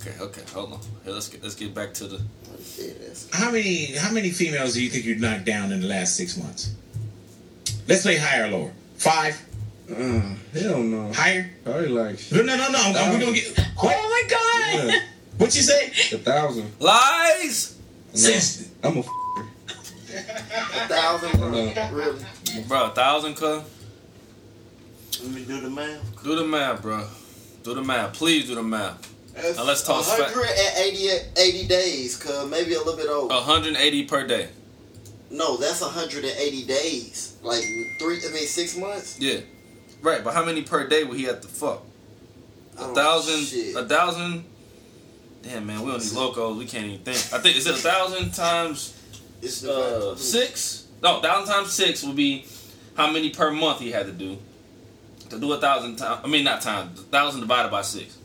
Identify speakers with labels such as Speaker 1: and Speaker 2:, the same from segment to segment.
Speaker 1: Okay, okay, hold on. Here, let's get let's get back to the.
Speaker 2: How many how many females do you think you knocked down in the last six months? Let's say higher or lower. Five.
Speaker 3: Uh, hell no.
Speaker 2: Higher?
Speaker 3: Probably like
Speaker 2: No, no, no, no. We're gonna get. Oh my God!
Speaker 3: Yeah.
Speaker 2: What you say?
Speaker 3: a thousand.
Speaker 1: Lies,
Speaker 2: Since
Speaker 3: I'm a. F-
Speaker 4: A thousand, bro.
Speaker 3: No.
Speaker 4: Really?
Speaker 1: bro. A thousand, cuz.
Speaker 4: Let me do the math.
Speaker 1: Do the math, bro. Do the math. Please do the math.
Speaker 4: That's
Speaker 1: Now let's talk spa-
Speaker 4: 180 80 days, cuz maybe a little bit over.
Speaker 1: 180 per day.
Speaker 4: No, that's 180 days. Like three, I mean six months.
Speaker 1: Yeah. Right, but how many per day would he have to fuck? A
Speaker 4: Oh,
Speaker 1: thousand.
Speaker 4: shit.
Speaker 1: A thousand. Damn, man, we don't need locos. We can't even think. I think is it a thousand times
Speaker 4: It's
Speaker 1: uh, six? No, thousand times six would be how many per month he had to do. To do a thousand times, I mean not times, a thousand divided by six.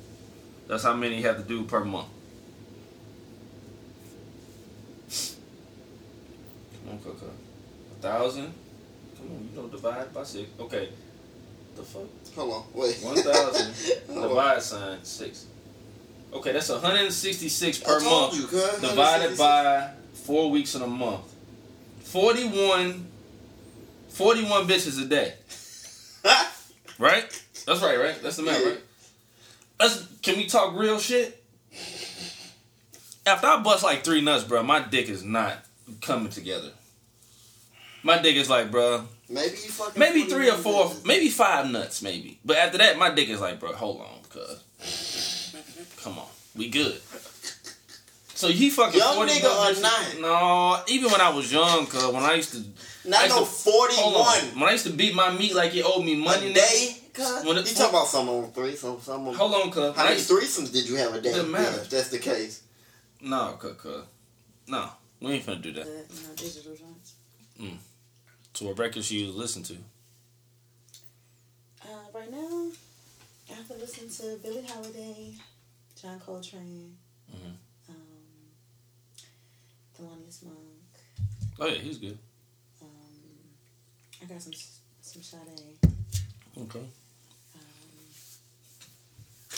Speaker 1: That's how many you have to do per month. Come on, Coco. A thousand. Come on, you know divide by six. Okay. The fuck.
Speaker 4: Hold on, wait.
Speaker 1: One thousand
Speaker 4: Hold on.
Speaker 1: divide sign six. Okay, that's 166 per
Speaker 4: I told
Speaker 1: month
Speaker 4: you,
Speaker 1: divided by four weeks in a month. 41, 41 bitches a day. Right? That's right, right? That's the math, right? Let's, can we talk real shit? After I bust like three nuts, bro, my dick is not coming together. My dick is like, bro,
Speaker 4: Maybe you fucking.
Speaker 1: maybe three or four, maybe five nuts, maybe. But after that, my dick is like, bro, hold on, cuz. Come on, we good. So he fucking
Speaker 4: Young
Speaker 1: 40
Speaker 4: nigga or not?
Speaker 1: No, even when I was young, cuz when I used to,
Speaker 4: Not
Speaker 1: I used
Speaker 4: no
Speaker 1: to- hold on.
Speaker 4: 41
Speaker 1: when I used to beat my meat like it owed me money.
Speaker 4: a day. Cuz
Speaker 1: When
Speaker 4: you talk about some on three, some some on.
Speaker 1: Hold on, cuz. When
Speaker 4: How many
Speaker 1: used-
Speaker 4: threesomes did you have a day?
Speaker 1: Doesn't matter.
Speaker 4: Yeah, if that's the case.
Speaker 1: No, cuz, cuz. No, we ain't finna do that.
Speaker 5: The, you know, digital joints.
Speaker 1: So what records you listen to?
Speaker 5: Uh, right now, I have to listen to Billie Holiday, John Coltrane,
Speaker 1: Mhm.
Speaker 5: um, Thelonious Monk.
Speaker 1: Oh yeah, he's good.
Speaker 5: Um, I got some some Sade.
Speaker 1: Okay.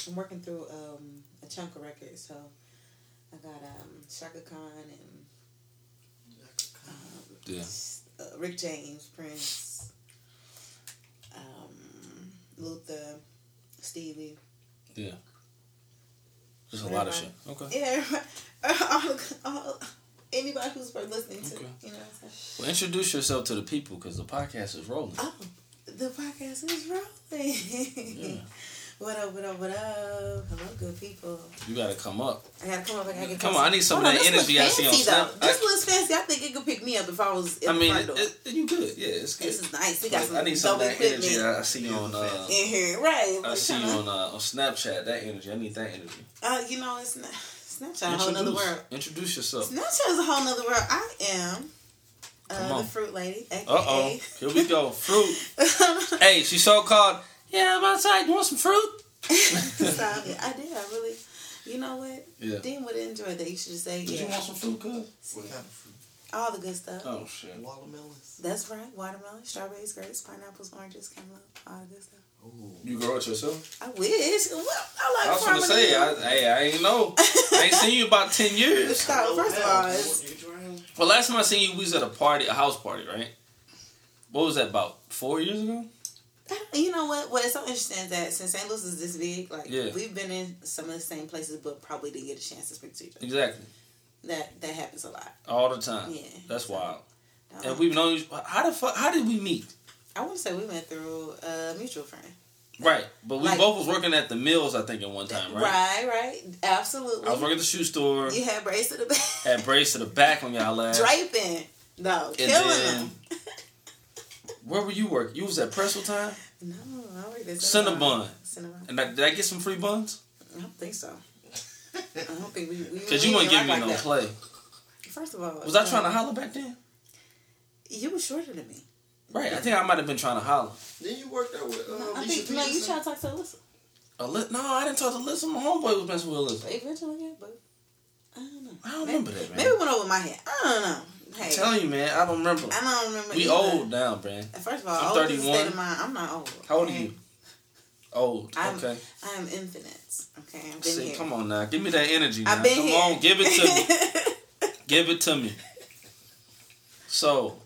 Speaker 5: I'm working through um, a chunk of records, so I got um, Chaka Khan and um,
Speaker 1: Yeah.
Speaker 5: uh, Rick James, Prince, um, Luther, Stevie. Yeah.
Speaker 1: Just a lot of shit. Okay.
Speaker 5: Yeah, all, all, anybody who's worth listening to.
Speaker 1: Okay.
Speaker 5: You know
Speaker 1: Well, introduce yourself to the people because the podcast is rolling.
Speaker 5: Oh, the podcast is rolling.
Speaker 1: Yeah.
Speaker 5: What up, what up, what up? Hello, good people.
Speaker 1: You gotta come up.
Speaker 5: I gotta come up. I gotta get
Speaker 1: Come on, I need some of that energy I see on Snap.
Speaker 5: though. This looks fancy. I think it could pick me up if I was in
Speaker 1: I mean,
Speaker 5: the
Speaker 1: it,
Speaker 5: front door.
Speaker 1: it, you good. Yeah, it's good.
Speaker 5: this is nice. We got some
Speaker 1: I need some of that
Speaker 5: equipment
Speaker 1: energy. I see you on. Uh,
Speaker 5: in here, right?
Speaker 1: I
Speaker 5: We're
Speaker 1: see you
Speaker 5: tryna-
Speaker 1: on uh, on Snapchat. That energy. I need that energy.
Speaker 5: Uh, you know, it's not Snapchat a whole nother
Speaker 1: Introduce,
Speaker 5: world.
Speaker 1: introduce yourself.
Speaker 5: Snapchat is a whole nother world. I am uh, the fruit lady.
Speaker 1: Uh oh. Here we go. Fruit. Hey, she's so called. Yeah, I'm outside. You want some fruit?
Speaker 5: Stop it. I did. I really. You know what?
Speaker 1: Yeah.
Speaker 5: Dean would enjoy that. You should just say
Speaker 1: Did you want some fruit, cuz?
Speaker 4: What kind of fruit?
Speaker 5: All the good stuff.
Speaker 1: Oh shit.
Speaker 4: Watermelons.
Speaker 5: That's right. Watermelon, strawberries, grapes, pineapples, oranges, cantaloupe, all the good stuff. Ooh.
Speaker 1: You grow it yourself?
Speaker 5: I wish. Well, I like
Speaker 1: I was gonna
Speaker 5: farming
Speaker 1: say,
Speaker 5: animals.
Speaker 1: I, hey, I ain't know. I ain't seen you about ten years.
Speaker 5: Stop. First of all, it's,
Speaker 1: Well, last time I seen you, we was at a party, a house party, right? What was that about? Four years ago?
Speaker 5: You know what? What is so interesting is that since St. Louis is this big, like
Speaker 1: Yeah.
Speaker 5: we've been in some of the same places, but probably didn't get a chance to speak to each other.
Speaker 1: Exactly.
Speaker 5: That that happens a lot.
Speaker 1: All the time.
Speaker 5: Yeah.
Speaker 1: That's wild.
Speaker 5: Um,
Speaker 1: And we've known you. How the fuck? How did we meet?
Speaker 5: I want to say we went through a mutual friend.
Speaker 1: Right, but we
Speaker 5: Like-
Speaker 1: both was working at the mills, I think, at one time, right?
Speaker 5: Right, right. Absolutely.
Speaker 1: I was working at the shoe store.
Speaker 5: You had brace to the back.
Speaker 1: Had brace to the back on y'all ass.
Speaker 5: Draping. No,
Speaker 1: And
Speaker 5: killing
Speaker 1: then-
Speaker 5: them.
Speaker 1: Where were you working? You was at Pretzel Time,
Speaker 5: No, I worked at
Speaker 1: Cinnabon.
Speaker 5: Cinnabon.
Speaker 1: and I, did I get some free buns?
Speaker 5: I don't think so. I don't think we. we
Speaker 1: Cause you weren't
Speaker 5: didn't
Speaker 1: giving me
Speaker 5: rock
Speaker 1: no
Speaker 5: that.
Speaker 1: play.
Speaker 5: First of all,
Speaker 1: Was I
Speaker 5: uh,
Speaker 1: trying to holler back then?
Speaker 5: You were shorter than me.
Speaker 1: Right, I think I might have been trying to holler.
Speaker 4: Then you worked out with uh,
Speaker 5: No, I
Speaker 4: Alicia
Speaker 5: think no. You
Speaker 4: Peterson?
Speaker 5: tried to talk to Alyssa.
Speaker 1: Aly- no, I didn't talk to Alyssa. My homeboy was messing with Alyssa.
Speaker 5: Eventually, yeah, but I don't know.
Speaker 1: I don't
Speaker 5: Maybe-
Speaker 1: remember that, man.
Speaker 5: Maybe it went over my head. I don't know. Hey,
Speaker 1: I'm telling you, man, I don't remember.
Speaker 5: I don't remember.
Speaker 1: We
Speaker 5: either.
Speaker 1: old now, man.
Speaker 5: First of all,
Speaker 1: I'm
Speaker 5: old
Speaker 1: 31.
Speaker 5: state of mind. I'm not old.
Speaker 1: How old are you? Old.
Speaker 5: I'm,
Speaker 1: okay.
Speaker 5: I am infinite. Okay, I've been
Speaker 1: See,
Speaker 5: here.
Speaker 1: come on now, give me that energy. Now.
Speaker 5: I've been
Speaker 1: come
Speaker 5: here.
Speaker 1: on, give it to me. give it to me. So,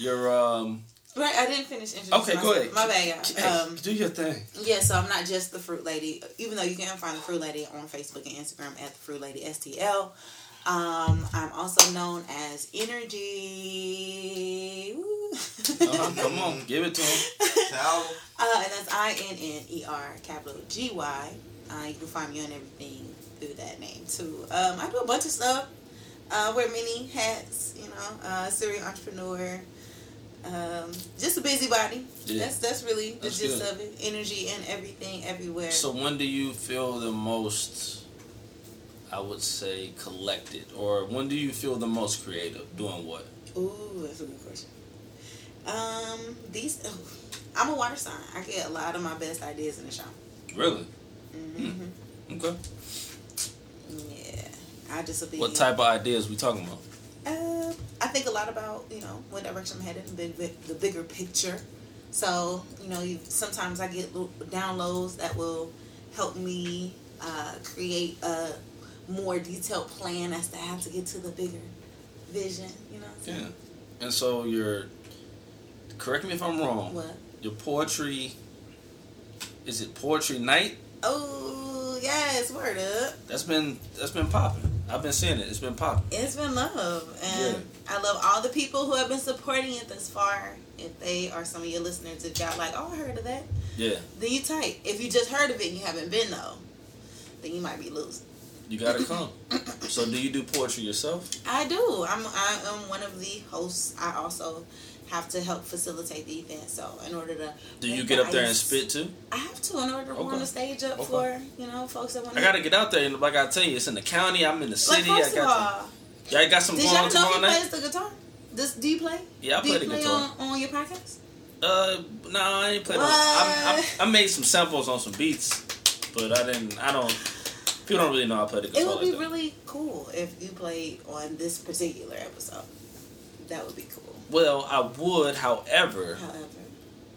Speaker 1: you're um.
Speaker 5: right, I didn't finish introducing
Speaker 1: Okay, go ahead.
Speaker 5: My bad, y'all.
Speaker 1: Hey,
Speaker 5: Um,
Speaker 1: do your thing.
Speaker 5: Yeah, so I'm not just the Fruit Lady, even though you can find the Fruit Lady on Facebook and Instagram at the Fruit Lady STL. Um, I'm also known as InnerGy.
Speaker 1: Uh-huh, come on, give it to him.
Speaker 5: Uh, and that's I N N E R capital G Y. Uh, you can find me on everything through that name too. Um, I do a bunch of stuff. Uh, wear many hats, you know, uh, serial entrepreneur. Um, just a busybody.
Speaker 1: Yeah.
Speaker 5: That's that's really the
Speaker 1: That's
Speaker 5: gist
Speaker 1: good.
Speaker 5: of it. Energy and everything, everywhere.
Speaker 1: So when do you feel the most? I would say collected, or when do you feel the most creative? Doing what?
Speaker 5: Ooh, that's a good question. Um, these. oh, I'm a water sign. I get a lot of my best ideas in the shower.
Speaker 1: Really?
Speaker 5: Mm-hmm.
Speaker 1: Okay.
Speaker 5: Yeah, I just be.
Speaker 1: What type of ideas we talking about?
Speaker 5: Uh, I think a lot about you know what direction I'm headed, the big, the bigger picture. So you know, you, sometimes I get downloads that will help me uh, create a more detailed plan as to how to get to the bigger vision. You know. What I'm
Speaker 1: Yeah. And so your, correct me if I'm wrong.
Speaker 5: What?
Speaker 1: Your poetry. Is it poetry night?
Speaker 5: Oh yes, word up.
Speaker 1: That's been that's been popping. I've been seeing it. It's been popping.
Speaker 5: It's been love, and
Speaker 1: Yeah.
Speaker 5: I love all the people who have been supporting it thus far. If they are some of your listeners, if y'all like, oh, I heard of that,
Speaker 1: Yeah.
Speaker 5: then you tight. If you just heard of it and you haven't been though, then you might be losing.
Speaker 1: You gotta come. so do you do poetry yourself?
Speaker 5: I do. I'm I am one of the hosts. I also have to help facilitate the event. So in order to
Speaker 1: Do you get
Speaker 5: the
Speaker 1: up there and spit too?
Speaker 5: I have to in order to
Speaker 1: Okay.
Speaker 5: warm the stage up
Speaker 1: Okay.
Speaker 5: for you know folks that want.
Speaker 1: I gotta get out there, and like I tell you, it's in the county. I'm in the
Speaker 5: Like
Speaker 1: city.
Speaker 5: first
Speaker 1: I
Speaker 5: of
Speaker 1: got
Speaker 5: all,
Speaker 1: some, y'all got some
Speaker 5: did
Speaker 1: going
Speaker 5: y'all know he
Speaker 1: night.
Speaker 5: plays the guitar? Does do you play?
Speaker 1: Yeah, I
Speaker 5: do
Speaker 1: play the
Speaker 5: play
Speaker 1: guitar.
Speaker 5: on, on your podcast?
Speaker 1: Uh, no, I ain't played. I, I, I made some samples on some beats, but I didn't. I don't. People don't really know I play the guitar.
Speaker 5: It would be
Speaker 1: like
Speaker 5: really cool if you played on this particular episode. That would be cool.
Speaker 1: Well, I would. However,
Speaker 5: However,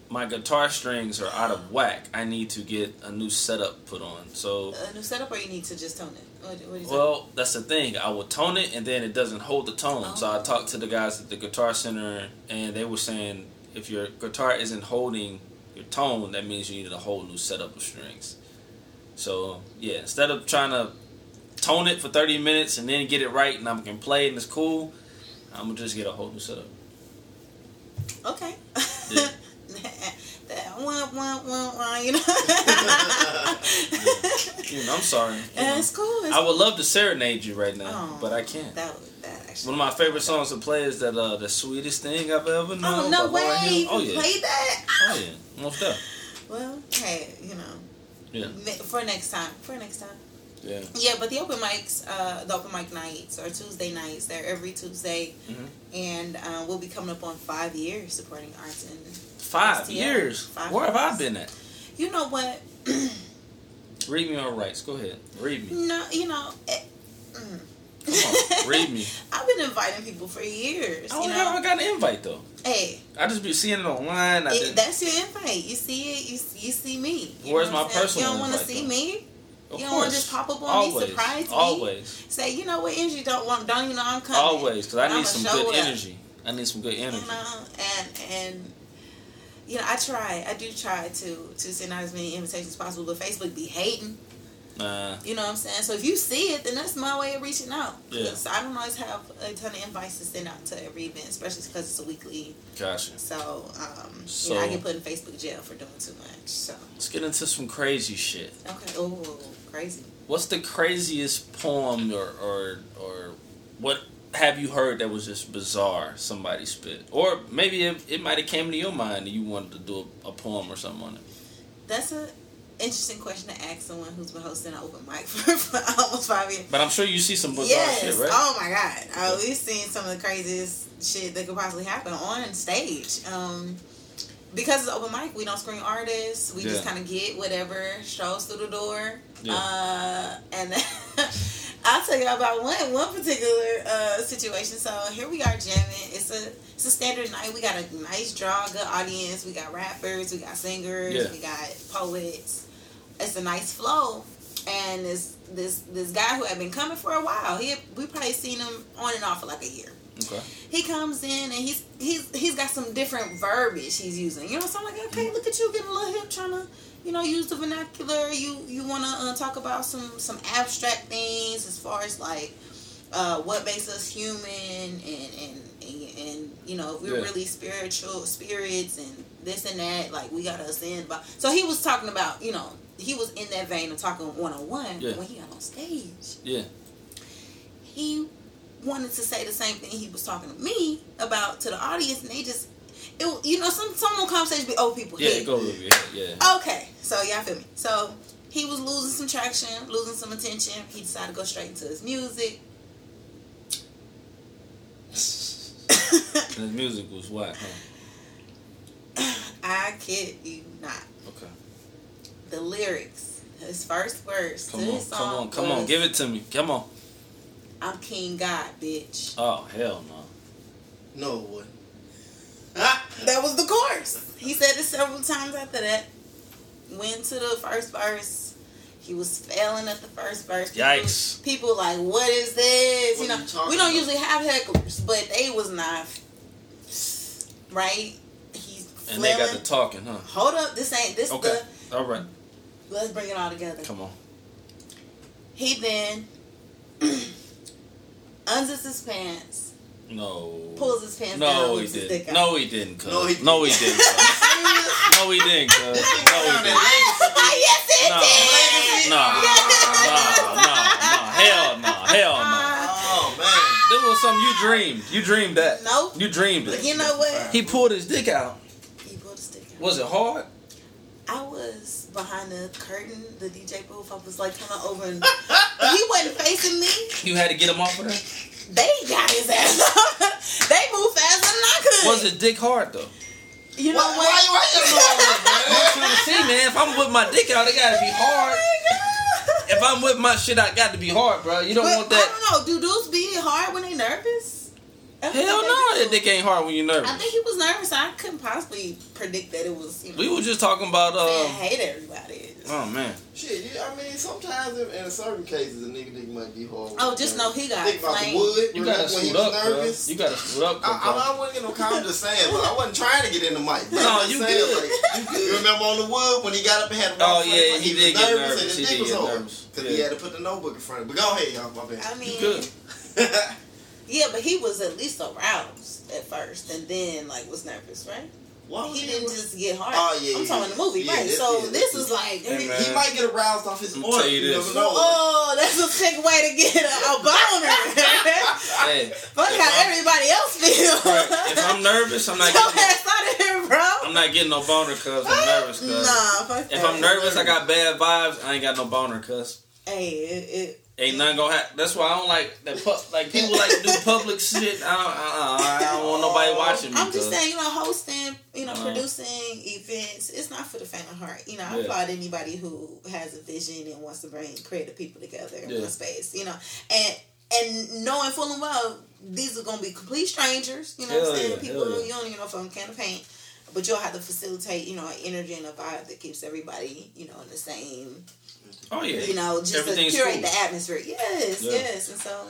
Speaker 1: my guitar strings are out of whack. I need to get a new setup put on. So,
Speaker 5: a new setup, or you need to just tone it. What, what you
Speaker 1: well, that's the thing. I will tone it, and then it doesn't hold the tone. So I
Speaker 5: Oh.
Speaker 1: talked to the guys at the Guitar Center, and they were saying if your guitar isn't holding your tone, that means you need a whole new setup of strings. So yeah, instead of trying to tone it for thirty minutes and then get it right, and I can play and it's cool, I'm gonna just get a whole new setup.
Speaker 5: Okay.
Speaker 1: Yeah.
Speaker 5: that one, one, one, one, you know.
Speaker 1: You know, I'm sorry. Know.
Speaker 5: It's cool. It's
Speaker 1: I would love to serenade you right now,
Speaker 5: Oh,
Speaker 1: but I can't.
Speaker 5: That would that actually.
Speaker 1: One of my favorite songs to play is that uh, the sweetest thing I've ever known.
Speaker 5: Oh no way!
Speaker 1: Oh yeah.
Speaker 5: played that?
Speaker 1: Oh yeah. Most definitely.
Speaker 5: Well, hey, you know,
Speaker 1: Yeah.
Speaker 5: for next time. For next time.
Speaker 1: Yeah.
Speaker 5: Yeah, but the open mics, uh, the open mic nights are Tuesday nights. They're every Tuesday,
Speaker 1: Mhm.
Speaker 5: and uh, we'll be coming up on five years supporting arts and.
Speaker 1: Five
Speaker 5: STL.
Speaker 1: years.
Speaker 5: Five
Speaker 1: Where have I been at?
Speaker 5: You know what?
Speaker 1: Read me on rights. Go ahead. Read me.
Speaker 5: no, you know. It, mm.
Speaker 1: Come on. Read me.
Speaker 5: I've been inviting people for years.
Speaker 1: I don't
Speaker 5: you
Speaker 1: know. I got an invite though.
Speaker 5: hey,
Speaker 1: I just be seeing it online.
Speaker 5: It, that's your invite. You see it. You, you see me. You
Speaker 1: Where's my
Speaker 5: what I'm saying?
Speaker 1: personal
Speaker 5: You don't want to see
Speaker 1: though?
Speaker 5: me.
Speaker 1: of
Speaker 5: you don't wanna just pop up on me,
Speaker 1: always,
Speaker 5: surprise me?
Speaker 1: Always.
Speaker 5: Say, you know what, energy don't want. Don't you know I'm coming?
Speaker 1: Always. Because I need some good
Speaker 5: up.
Speaker 1: energy. I need some good energy.
Speaker 5: You know, and and you know, I try. I do try to to send out as many invitations as possible, but Facebook be hating.
Speaker 1: Nah.
Speaker 5: You know what I'm saying? So if you see it, then that's my way of reaching out.
Speaker 1: Yeah.
Speaker 5: 'Cause I don't always have a ton of invites to send out to every event, especially because it's a weekly.
Speaker 1: Gotcha.
Speaker 5: So, um, you know, I get put in Facebook jail for doing too much. So,
Speaker 1: Let's get into some crazy shit.
Speaker 5: okay. Oh, crazy.
Speaker 1: What's the craziest poem or or or what have you heard that was just bizarre somebody spit? Or maybe it, it might have came to your mind and you wanted to do a, a poem or something on it.
Speaker 5: That's a interesting question to ask someone who's been hosting an open mic for, for almost five years.
Speaker 1: But I'm sure you see some bizarre
Speaker 5: yes.
Speaker 1: shit, right?
Speaker 5: Oh my god. Uh, we've seen some of the craziest shit that could possibly happen on stage. Um, because it's open mic, we don't screen artists. We just kind of get whatever strolls through the door.
Speaker 1: Yeah.
Speaker 5: Uh, and I'll tell you about one one particular uh, situation. So here we are jamming. It's a it's a standard night. We got a nice draw, good audience. We got rappers, we got singers,
Speaker 1: Yeah.
Speaker 5: we got poets. It's a nice flow. And this this this guy who had been coming for a while, he we probably seen him on and off for like a year.
Speaker 1: Okay.
Speaker 5: He comes in and he's he's he's got some different verbiage he's using. You know, so I'm like, okay, look at you getting a little hip, trying to you know use the vernacular. You you want to uh, talk about some some abstract things as far as like uh, what makes us human and and and, and you know if we're
Speaker 1: Yeah.
Speaker 5: really spiritual spirits and this and that like we gotta ascend. But so he was talking about you know he was in that vein of talking one on one when he got on stage
Speaker 1: Yeah.
Speaker 5: he wanted to say the same thing he was talking to me about to the audience, and they just, it, you know, some some of conversations be old people.
Speaker 1: Yeah. Go over your. Yeah.
Speaker 5: Okay, so y'all feel me? So he was losing some traction, losing some attention. He decided to go straight into his music.
Speaker 1: And his music was whack, huh?
Speaker 5: I kid you not.
Speaker 1: Okay.
Speaker 5: The lyrics, his first verse
Speaker 1: Come
Speaker 5: to
Speaker 1: on.
Speaker 5: his
Speaker 1: Come
Speaker 5: song
Speaker 1: on. Come on. Give it to me. Come on.
Speaker 5: I'm King God, bitch.
Speaker 1: Oh hell no.
Speaker 4: No one.
Speaker 5: Ah, that was the chorus. He said it several times after that. Went to the first verse. He was failing at the first verse. People,
Speaker 1: Yikes.
Speaker 5: People like, what is this?
Speaker 4: What
Speaker 5: you know,
Speaker 4: you
Speaker 5: we don't
Speaker 4: about?
Speaker 5: usually have hecklers, but they was not right. He's
Speaker 1: And they got the talking, huh?
Speaker 5: Hold up, this ain't this
Speaker 1: Okay. All right.
Speaker 5: The. Let's bring it all together.
Speaker 1: Come on.
Speaker 5: He then unzips his pants,
Speaker 1: No.
Speaker 5: pulls his pants down,
Speaker 1: No, he
Speaker 5: whips his dick
Speaker 1: didn't.
Speaker 5: out.
Speaker 1: No, he didn't.
Speaker 4: No, he
Speaker 1: No, he didn't. cuz. No, he didn't. cuz. No, he didn't.
Speaker 5: yes, it
Speaker 1: No.
Speaker 5: did.
Speaker 1: No. No. No. No. Hell no. Hell no.
Speaker 4: Oh man.
Speaker 1: That was something you dreamed. You dreamed that.
Speaker 5: Nope.
Speaker 1: You dreamed it.
Speaker 5: you know what?
Speaker 1: He pulled his dick out.
Speaker 5: He pulled his dick out.
Speaker 1: Was it hard?
Speaker 5: I was behind the curtain, the DJ booth. I was like kind of over, and he wasn't facing me.
Speaker 1: You had to get him off of there.
Speaker 5: They got his ass. up. they moved faster than I could.
Speaker 1: Was it dick hard though?
Speaker 5: You know
Speaker 4: Why,
Speaker 5: what?
Speaker 4: why, why you
Speaker 1: I'm trying see, man. If I'm with my dick out, it gotta be hard. Oh, if I'm with my shit, I got to be hard, bro. You don't
Speaker 5: But
Speaker 1: want
Speaker 5: I
Speaker 1: that.
Speaker 5: don't know. Do dudes be hard when they nervous? I don't think they
Speaker 1: no,
Speaker 5: do.
Speaker 1: that dick ain't hard when you're nervous.
Speaker 5: I think he was nervous. I couldn't possibly predict that it was. You know,
Speaker 1: We were just talking about
Speaker 5: saying,
Speaker 1: uh.
Speaker 5: hate everybody.
Speaker 1: Oh man.
Speaker 4: Shit, you, I mean, sometimes in, in certain cases, a nigga dick might be hard.
Speaker 5: Oh, just know he got
Speaker 4: Think about the wood.
Speaker 1: You gotta
Speaker 4: when he was
Speaker 1: up,
Speaker 4: nervous?
Speaker 1: cuz. You gotta suit up.
Speaker 4: I, I,
Speaker 1: cuz.
Speaker 4: I wasn't getting no comment. I'm just saying, but I wasn't trying to get in the mic. But
Speaker 1: No,
Speaker 4: I'm
Speaker 1: you
Speaker 4: saying,
Speaker 1: good.
Speaker 4: Like,
Speaker 1: You good.
Speaker 4: You remember on the wood when he got up and had to
Speaker 1: Oh,
Speaker 4: walk
Speaker 1: yeah,
Speaker 4: front,
Speaker 1: he
Speaker 4: was
Speaker 1: did get nervous.
Speaker 4: and his
Speaker 1: He
Speaker 4: dick
Speaker 1: did
Speaker 4: was
Speaker 1: get
Speaker 4: hard
Speaker 1: nervous.
Speaker 4: because
Speaker 1: Yeah.
Speaker 4: he had to put the notebook in front of him. But go ahead, y'all. My bad.
Speaker 5: I mean,
Speaker 1: Good.
Speaker 5: yeah, but he was at least aroused at first, and then like was nervous, right?
Speaker 4: Why was
Speaker 5: he
Speaker 4: he
Speaker 5: didn't just get hard.
Speaker 4: Oh, yeah,
Speaker 5: I'm
Speaker 4: yeah,
Speaker 5: talking the movie,
Speaker 4: yeah,
Speaker 5: right? so
Speaker 4: yeah,
Speaker 5: this
Speaker 4: this
Speaker 5: is like,
Speaker 1: Hey,
Speaker 4: He, he might get aroused off his
Speaker 1: I'm
Speaker 4: oil.
Speaker 1: tell you
Speaker 4: You
Speaker 1: this.
Speaker 4: never know.
Speaker 5: oh, that's a sick way to get a, a boner.
Speaker 1: Hey,
Speaker 5: Fuck how
Speaker 1: I'm-
Speaker 5: everybody else feels.
Speaker 1: right, if I'm nervous, I'm not
Speaker 5: Your
Speaker 1: getting.
Speaker 5: ass out of here, bro.
Speaker 1: I'm not getting no boner, cuz I'm nervous, cuz.
Speaker 5: Nah, fuck
Speaker 1: If
Speaker 5: that.
Speaker 1: I'm nervous, I got bad vibes. I ain't got no boner, cuz.
Speaker 5: Hey, it, it,
Speaker 1: Ain't nothing gonna happen. That's why I don't like that. Pu- like people like to do public shit. I don't, uh, I don't want nobody watching me.
Speaker 5: I'm just saying, you know, hosting, you know,
Speaker 1: Uh-huh.
Speaker 5: producing events, it's not for the faint of heart. You know, I
Speaker 1: Yeah.
Speaker 5: applaud anybody who has a vision and wants to bring creative people together in
Speaker 1: Yeah.
Speaker 5: one space. You know, and and knowing full and well these are gonna be complete strangers. You know what I'm saying?
Speaker 1: yeah,
Speaker 5: People who you don't even know from can of paint. But you'll have to facilitate, you know, an energy and a vibe that keeps everybody, you know, in the same
Speaker 1: Oh yeah.
Speaker 5: you know, just to curate
Speaker 1: cool.
Speaker 5: the atmosphere. Yes,
Speaker 1: Yeah.
Speaker 5: yes. And so,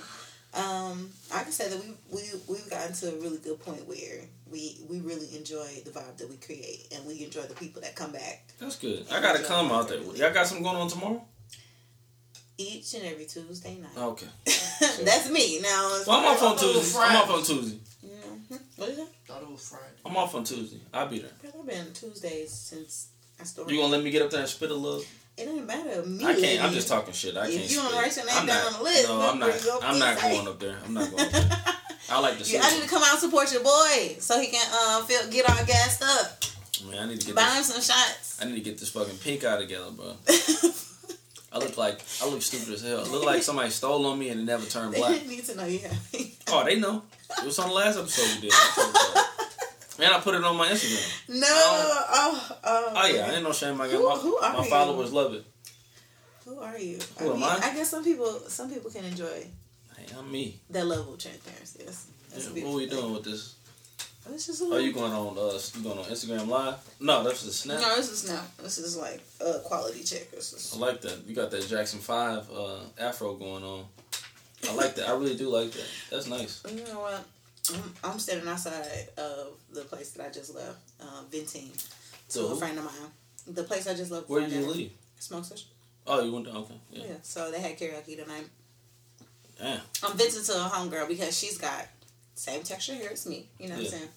Speaker 5: um, I can say that we we we've gotten to a really good point where we we really enjoy the vibe that we create, and we enjoy the people that come back
Speaker 1: That's good. I gotta come out there. Y'all got something going on tomorrow?
Speaker 5: each and every Tuesday night.
Speaker 1: Okay.
Speaker 5: That's me now.
Speaker 1: Well, I'm off on
Speaker 4: thought it was
Speaker 1: Tuesday. I'm off on Tuesday.
Speaker 5: as- Mhm. What is that?
Speaker 4: Thought it was Friday.
Speaker 1: I'm off on Tuesday. I'll be there.
Speaker 5: I've been Tuesdays since I started.
Speaker 1: You gonna let me get up there and spit a little?
Speaker 5: It doesn't matter. Me
Speaker 1: I can't. I'm just talking shit. I
Speaker 5: If
Speaker 1: can't.
Speaker 5: you wanna write your name
Speaker 1: I'm
Speaker 5: down
Speaker 1: not-
Speaker 5: on the list,
Speaker 1: no, I'm not.
Speaker 5: bring you up
Speaker 1: I'm not going up there. I'm not going up there. I like to see.
Speaker 5: You, I need to come out and support your boy so he can uh, feel get all gassed up.
Speaker 1: Man, I need to get.
Speaker 5: Buy
Speaker 1: This,
Speaker 5: him some shots.
Speaker 1: I need to get this fucking pink eye together, bro. I look like I look stupid as hell. I look like somebody stole on me and it never turned
Speaker 5: they
Speaker 1: black.
Speaker 5: didn't need to know you have me.
Speaker 1: Oh, they know. It was on the last episode we did. I told you that. And I put it on my Instagram.
Speaker 5: No. Oh, oh.
Speaker 1: Oh yeah, I ain't no shame. I got
Speaker 5: Who-
Speaker 1: my,
Speaker 5: who are
Speaker 1: my
Speaker 5: you?
Speaker 1: followers love it.
Speaker 5: Who are you?
Speaker 1: Who
Speaker 5: I
Speaker 1: am I?
Speaker 5: I guess some people, some people can enjoy
Speaker 1: Hey, I'm me.
Speaker 5: that level of transparency. That's, that's
Speaker 1: Yeah, what we
Speaker 5: thing.
Speaker 1: doing with this?
Speaker 5: Just a
Speaker 1: Are you going on? Uh, you going on Instagram Live? No, that's a snap.
Speaker 5: No, this is not. This is like a quality check. This is.
Speaker 1: I like that. You got that Jackson Five uh, Afro going on. I like that. I really do like that. That's nice.
Speaker 5: You know what? I'm, I'm standing outside of the place that I just left, uh, venting to
Speaker 1: So
Speaker 5: a friend of mine. The place I just left.
Speaker 1: Where did you leave?
Speaker 5: Smoke session.
Speaker 1: Oh, you went down. Okay.
Speaker 5: Yeah.
Speaker 1: Yeah.
Speaker 5: So they had karaoke tonight.
Speaker 1: Damn.
Speaker 5: I'm venting to a homegirl because she's got same texture hair as me. You know what
Speaker 1: Yeah.
Speaker 5: I'm saying?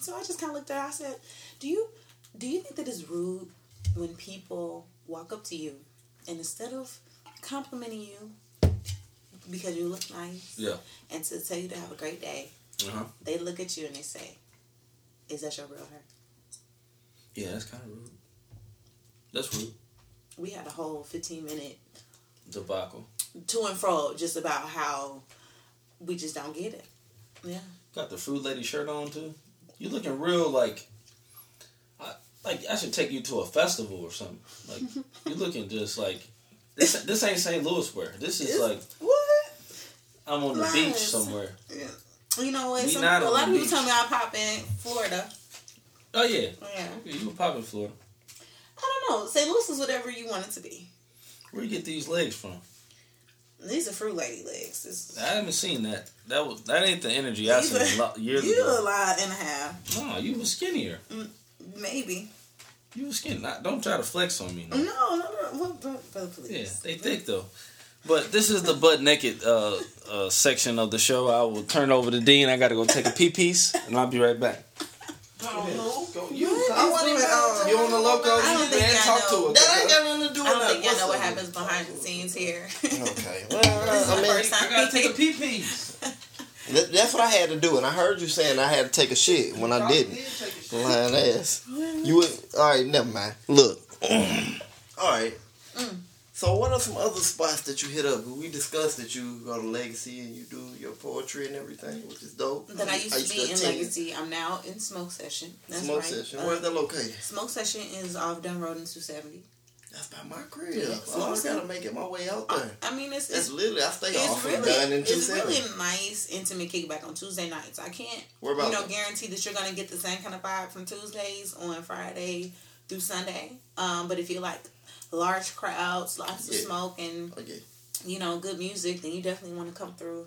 Speaker 5: So I just kind of looked at her. I said, "Do you do you think that it's rude when people walk up to you and instead of complimenting you because you look nice
Speaker 1: Yeah.
Speaker 5: and to tell you to have a great day,
Speaker 1: Uh huh.
Speaker 5: they look at you and they say, "Is that your real hair?"
Speaker 1: Yeah, that's kind of rude. That's rude.
Speaker 5: We had a whole 15 minute
Speaker 1: Debacle.
Speaker 5: to and fro just about how we just don't get it. Yeah.
Speaker 1: Got the food lady shirt on too. You looking real like. I, like I should take you to a festival or something. Like you looking just like. This, this ain't St. Louis wear. This is
Speaker 5: It's-
Speaker 1: like
Speaker 5: What?
Speaker 1: I'm on the
Speaker 5: Lies.
Speaker 1: beach somewhere.
Speaker 5: Yeah. You know what? Some, a lot of people
Speaker 1: beach.
Speaker 5: tell me I pop in Florida.
Speaker 1: Oh yeah.
Speaker 5: Yeah.
Speaker 1: Okay, you were popping in Florida.
Speaker 5: I don't know. St. Louis is whatever you want it to be.
Speaker 1: Where you get these legs from?
Speaker 5: These are fruit lady legs. This,
Speaker 1: I haven't seen that. That was that ain't the energy I seen
Speaker 5: are-
Speaker 1: lo- years
Speaker 5: you a lot and a half.
Speaker 1: No, you was skinnier.
Speaker 5: Mm, maybe.
Speaker 1: You was skinny. Don't try to flex on me.
Speaker 5: No,
Speaker 1: No.
Speaker 5: no, no. Brother,
Speaker 1: Yeah, they thick though. But this is the butt naked uh, uh, section of the show. I will turn over to Dean. I got to go take a pee piece, and I'll be right back.
Speaker 4: Go,
Speaker 1: You,
Speaker 4: I wasn't even. Uh,
Speaker 1: you on the loco?
Speaker 5: I don't think I know.
Speaker 4: that ain't got nothing to do with I
Speaker 5: don't think y'all know what happens behind the scenes here.
Speaker 4: Okay. Well, I
Speaker 5: the
Speaker 4: mean,
Speaker 5: first.
Speaker 1: I gotta take a pee piece.
Speaker 4: that's what I had to do, and I heard you saying I had to take a shit when I didn't. Lying ass. You would. All right, never mind. Look. all right. So, what are some other spots that you hit up? We discussed that you go to Legacy and you do your poetry and everything, which is dope.
Speaker 5: That I used to be in Legacy. I'm now in Smoke Session. That's
Speaker 4: Smoke
Speaker 5: right.
Speaker 4: session.
Speaker 5: Uh,
Speaker 4: Where's that located?
Speaker 5: Smoke Session is off Dunn Road in 270.
Speaker 4: That's by my crib.
Speaker 5: Yeah,
Speaker 4: oh, I
Speaker 5: so-
Speaker 4: gotta make it my way out
Speaker 5: I,
Speaker 4: there.
Speaker 5: I mean, it's it's,
Speaker 4: literally I stay off
Speaker 5: really
Speaker 4: done in
Speaker 5: it's really nice intimate kickback on Tuesday nights. I can't you know
Speaker 4: that?
Speaker 5: guarantee that you're gonna get the same kind of vibe from Tuesdays on Friday through Sunday. Um, but if you like large crowds, lots of smoke, and
Speaker 4: Okay.
Speaker 5: you know good music, then you definitely want to come through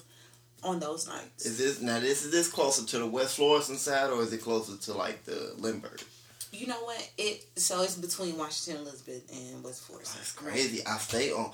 Speaker 5: on those nights.
Speaker 4: Is this now? This is this closer to the West Florissant side, or is it closer to like the Lindbergh?
Speaker 5: You know what? It so it's between Washington, Elizabeth, and West Florissant.
Speaker 4: That's crazy. I stay on.